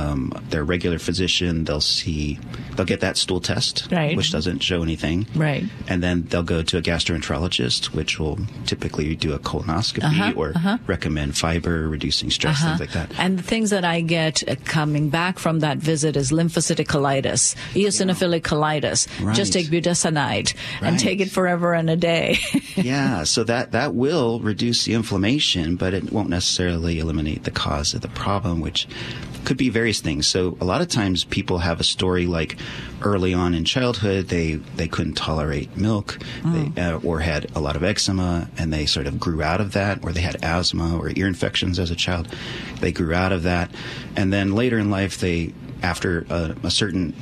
um, their regular physician. They'll see, they'll get that stool test, Right. which doesn't show anything. Right. And then they'll go to a gastroenterologist, which will typically do a colonoscopy Uh-huh, or uh-huh. recommend fiber, reducing stress, Uh-huh. things like that. And the things that I get uh, coming back from that visit is lymphocytic colitis, eosinophilic colitis. Right. Just take budesonide and take it forever and a day. yeah, so that, that will reduce the inflammation, but it won't necessarily eliminate the cause of the problem, which could be various things. So a lot of times people have a story like early on in childhood they they couldn't tolerate milk, Mm. they, uh, or had a lot of eczema, and they sort of grew out of that, or they had asthma or ear infections as a child, they grew out of that, and then later in life they after a, a certain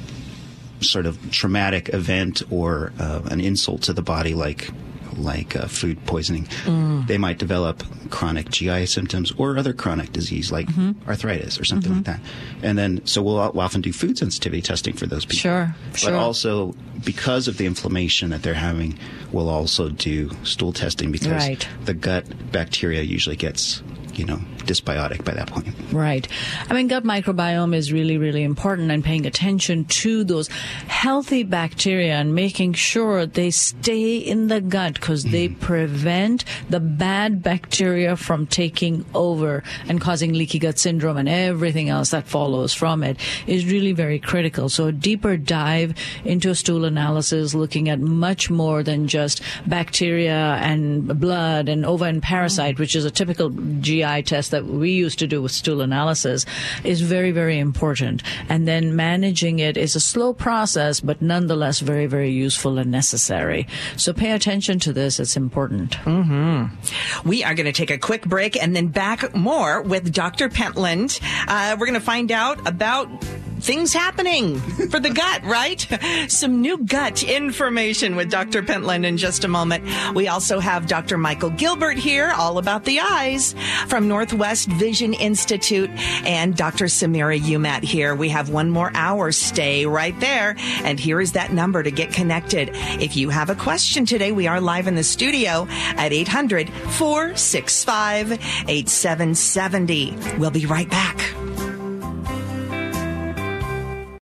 sort of traumatic event or uh, an insult to the body like like uh, food poisoning, Mm. they might develop chronic GI symptoms or other chronic disease like Mm-hmm. arthritis or something like that. And then, so we'll, we'll often do food sensitivity testing for those people. Sure, But sure. also, because of the inflammation that they're having, we'll also do stool testing because Right. the gut bacteria usually gets, you know, dysbiotic by that point. Right. I mean, gut microbiome is really, really important and paying attention to those healthy bacteria and making sure they stay in the gut because they mm. prevent the bad bacteria from taking over and causing leaky gut syndrome and everything else that follows from it is really very critical. So a deeper dive into a stool analysis looking at much more than just bacteria and blood and ova and parasite, mm. which is a typical GI test that we used to do with stool analysis, is very, very important. And then managing it is a slow process, but nonetheless very, very useful and necessary. So pay attention to this. It's important. Mm-hmm. We are going to take a quick break and then back more with Dr. Pentland. Uh, we're going to find out about things happening for the gut, right? Some new gut information with Dr. Pentland in just a moment. We also have Dr. Michael Gilbert here, all about the eyes from Northwest Vision Institute, and Dr. Samira Umat here. We have one more hour. Stay right there. And here is that number to get connected. If you have a question today, we are live in the studio at 800 465 8770. We'll be right back.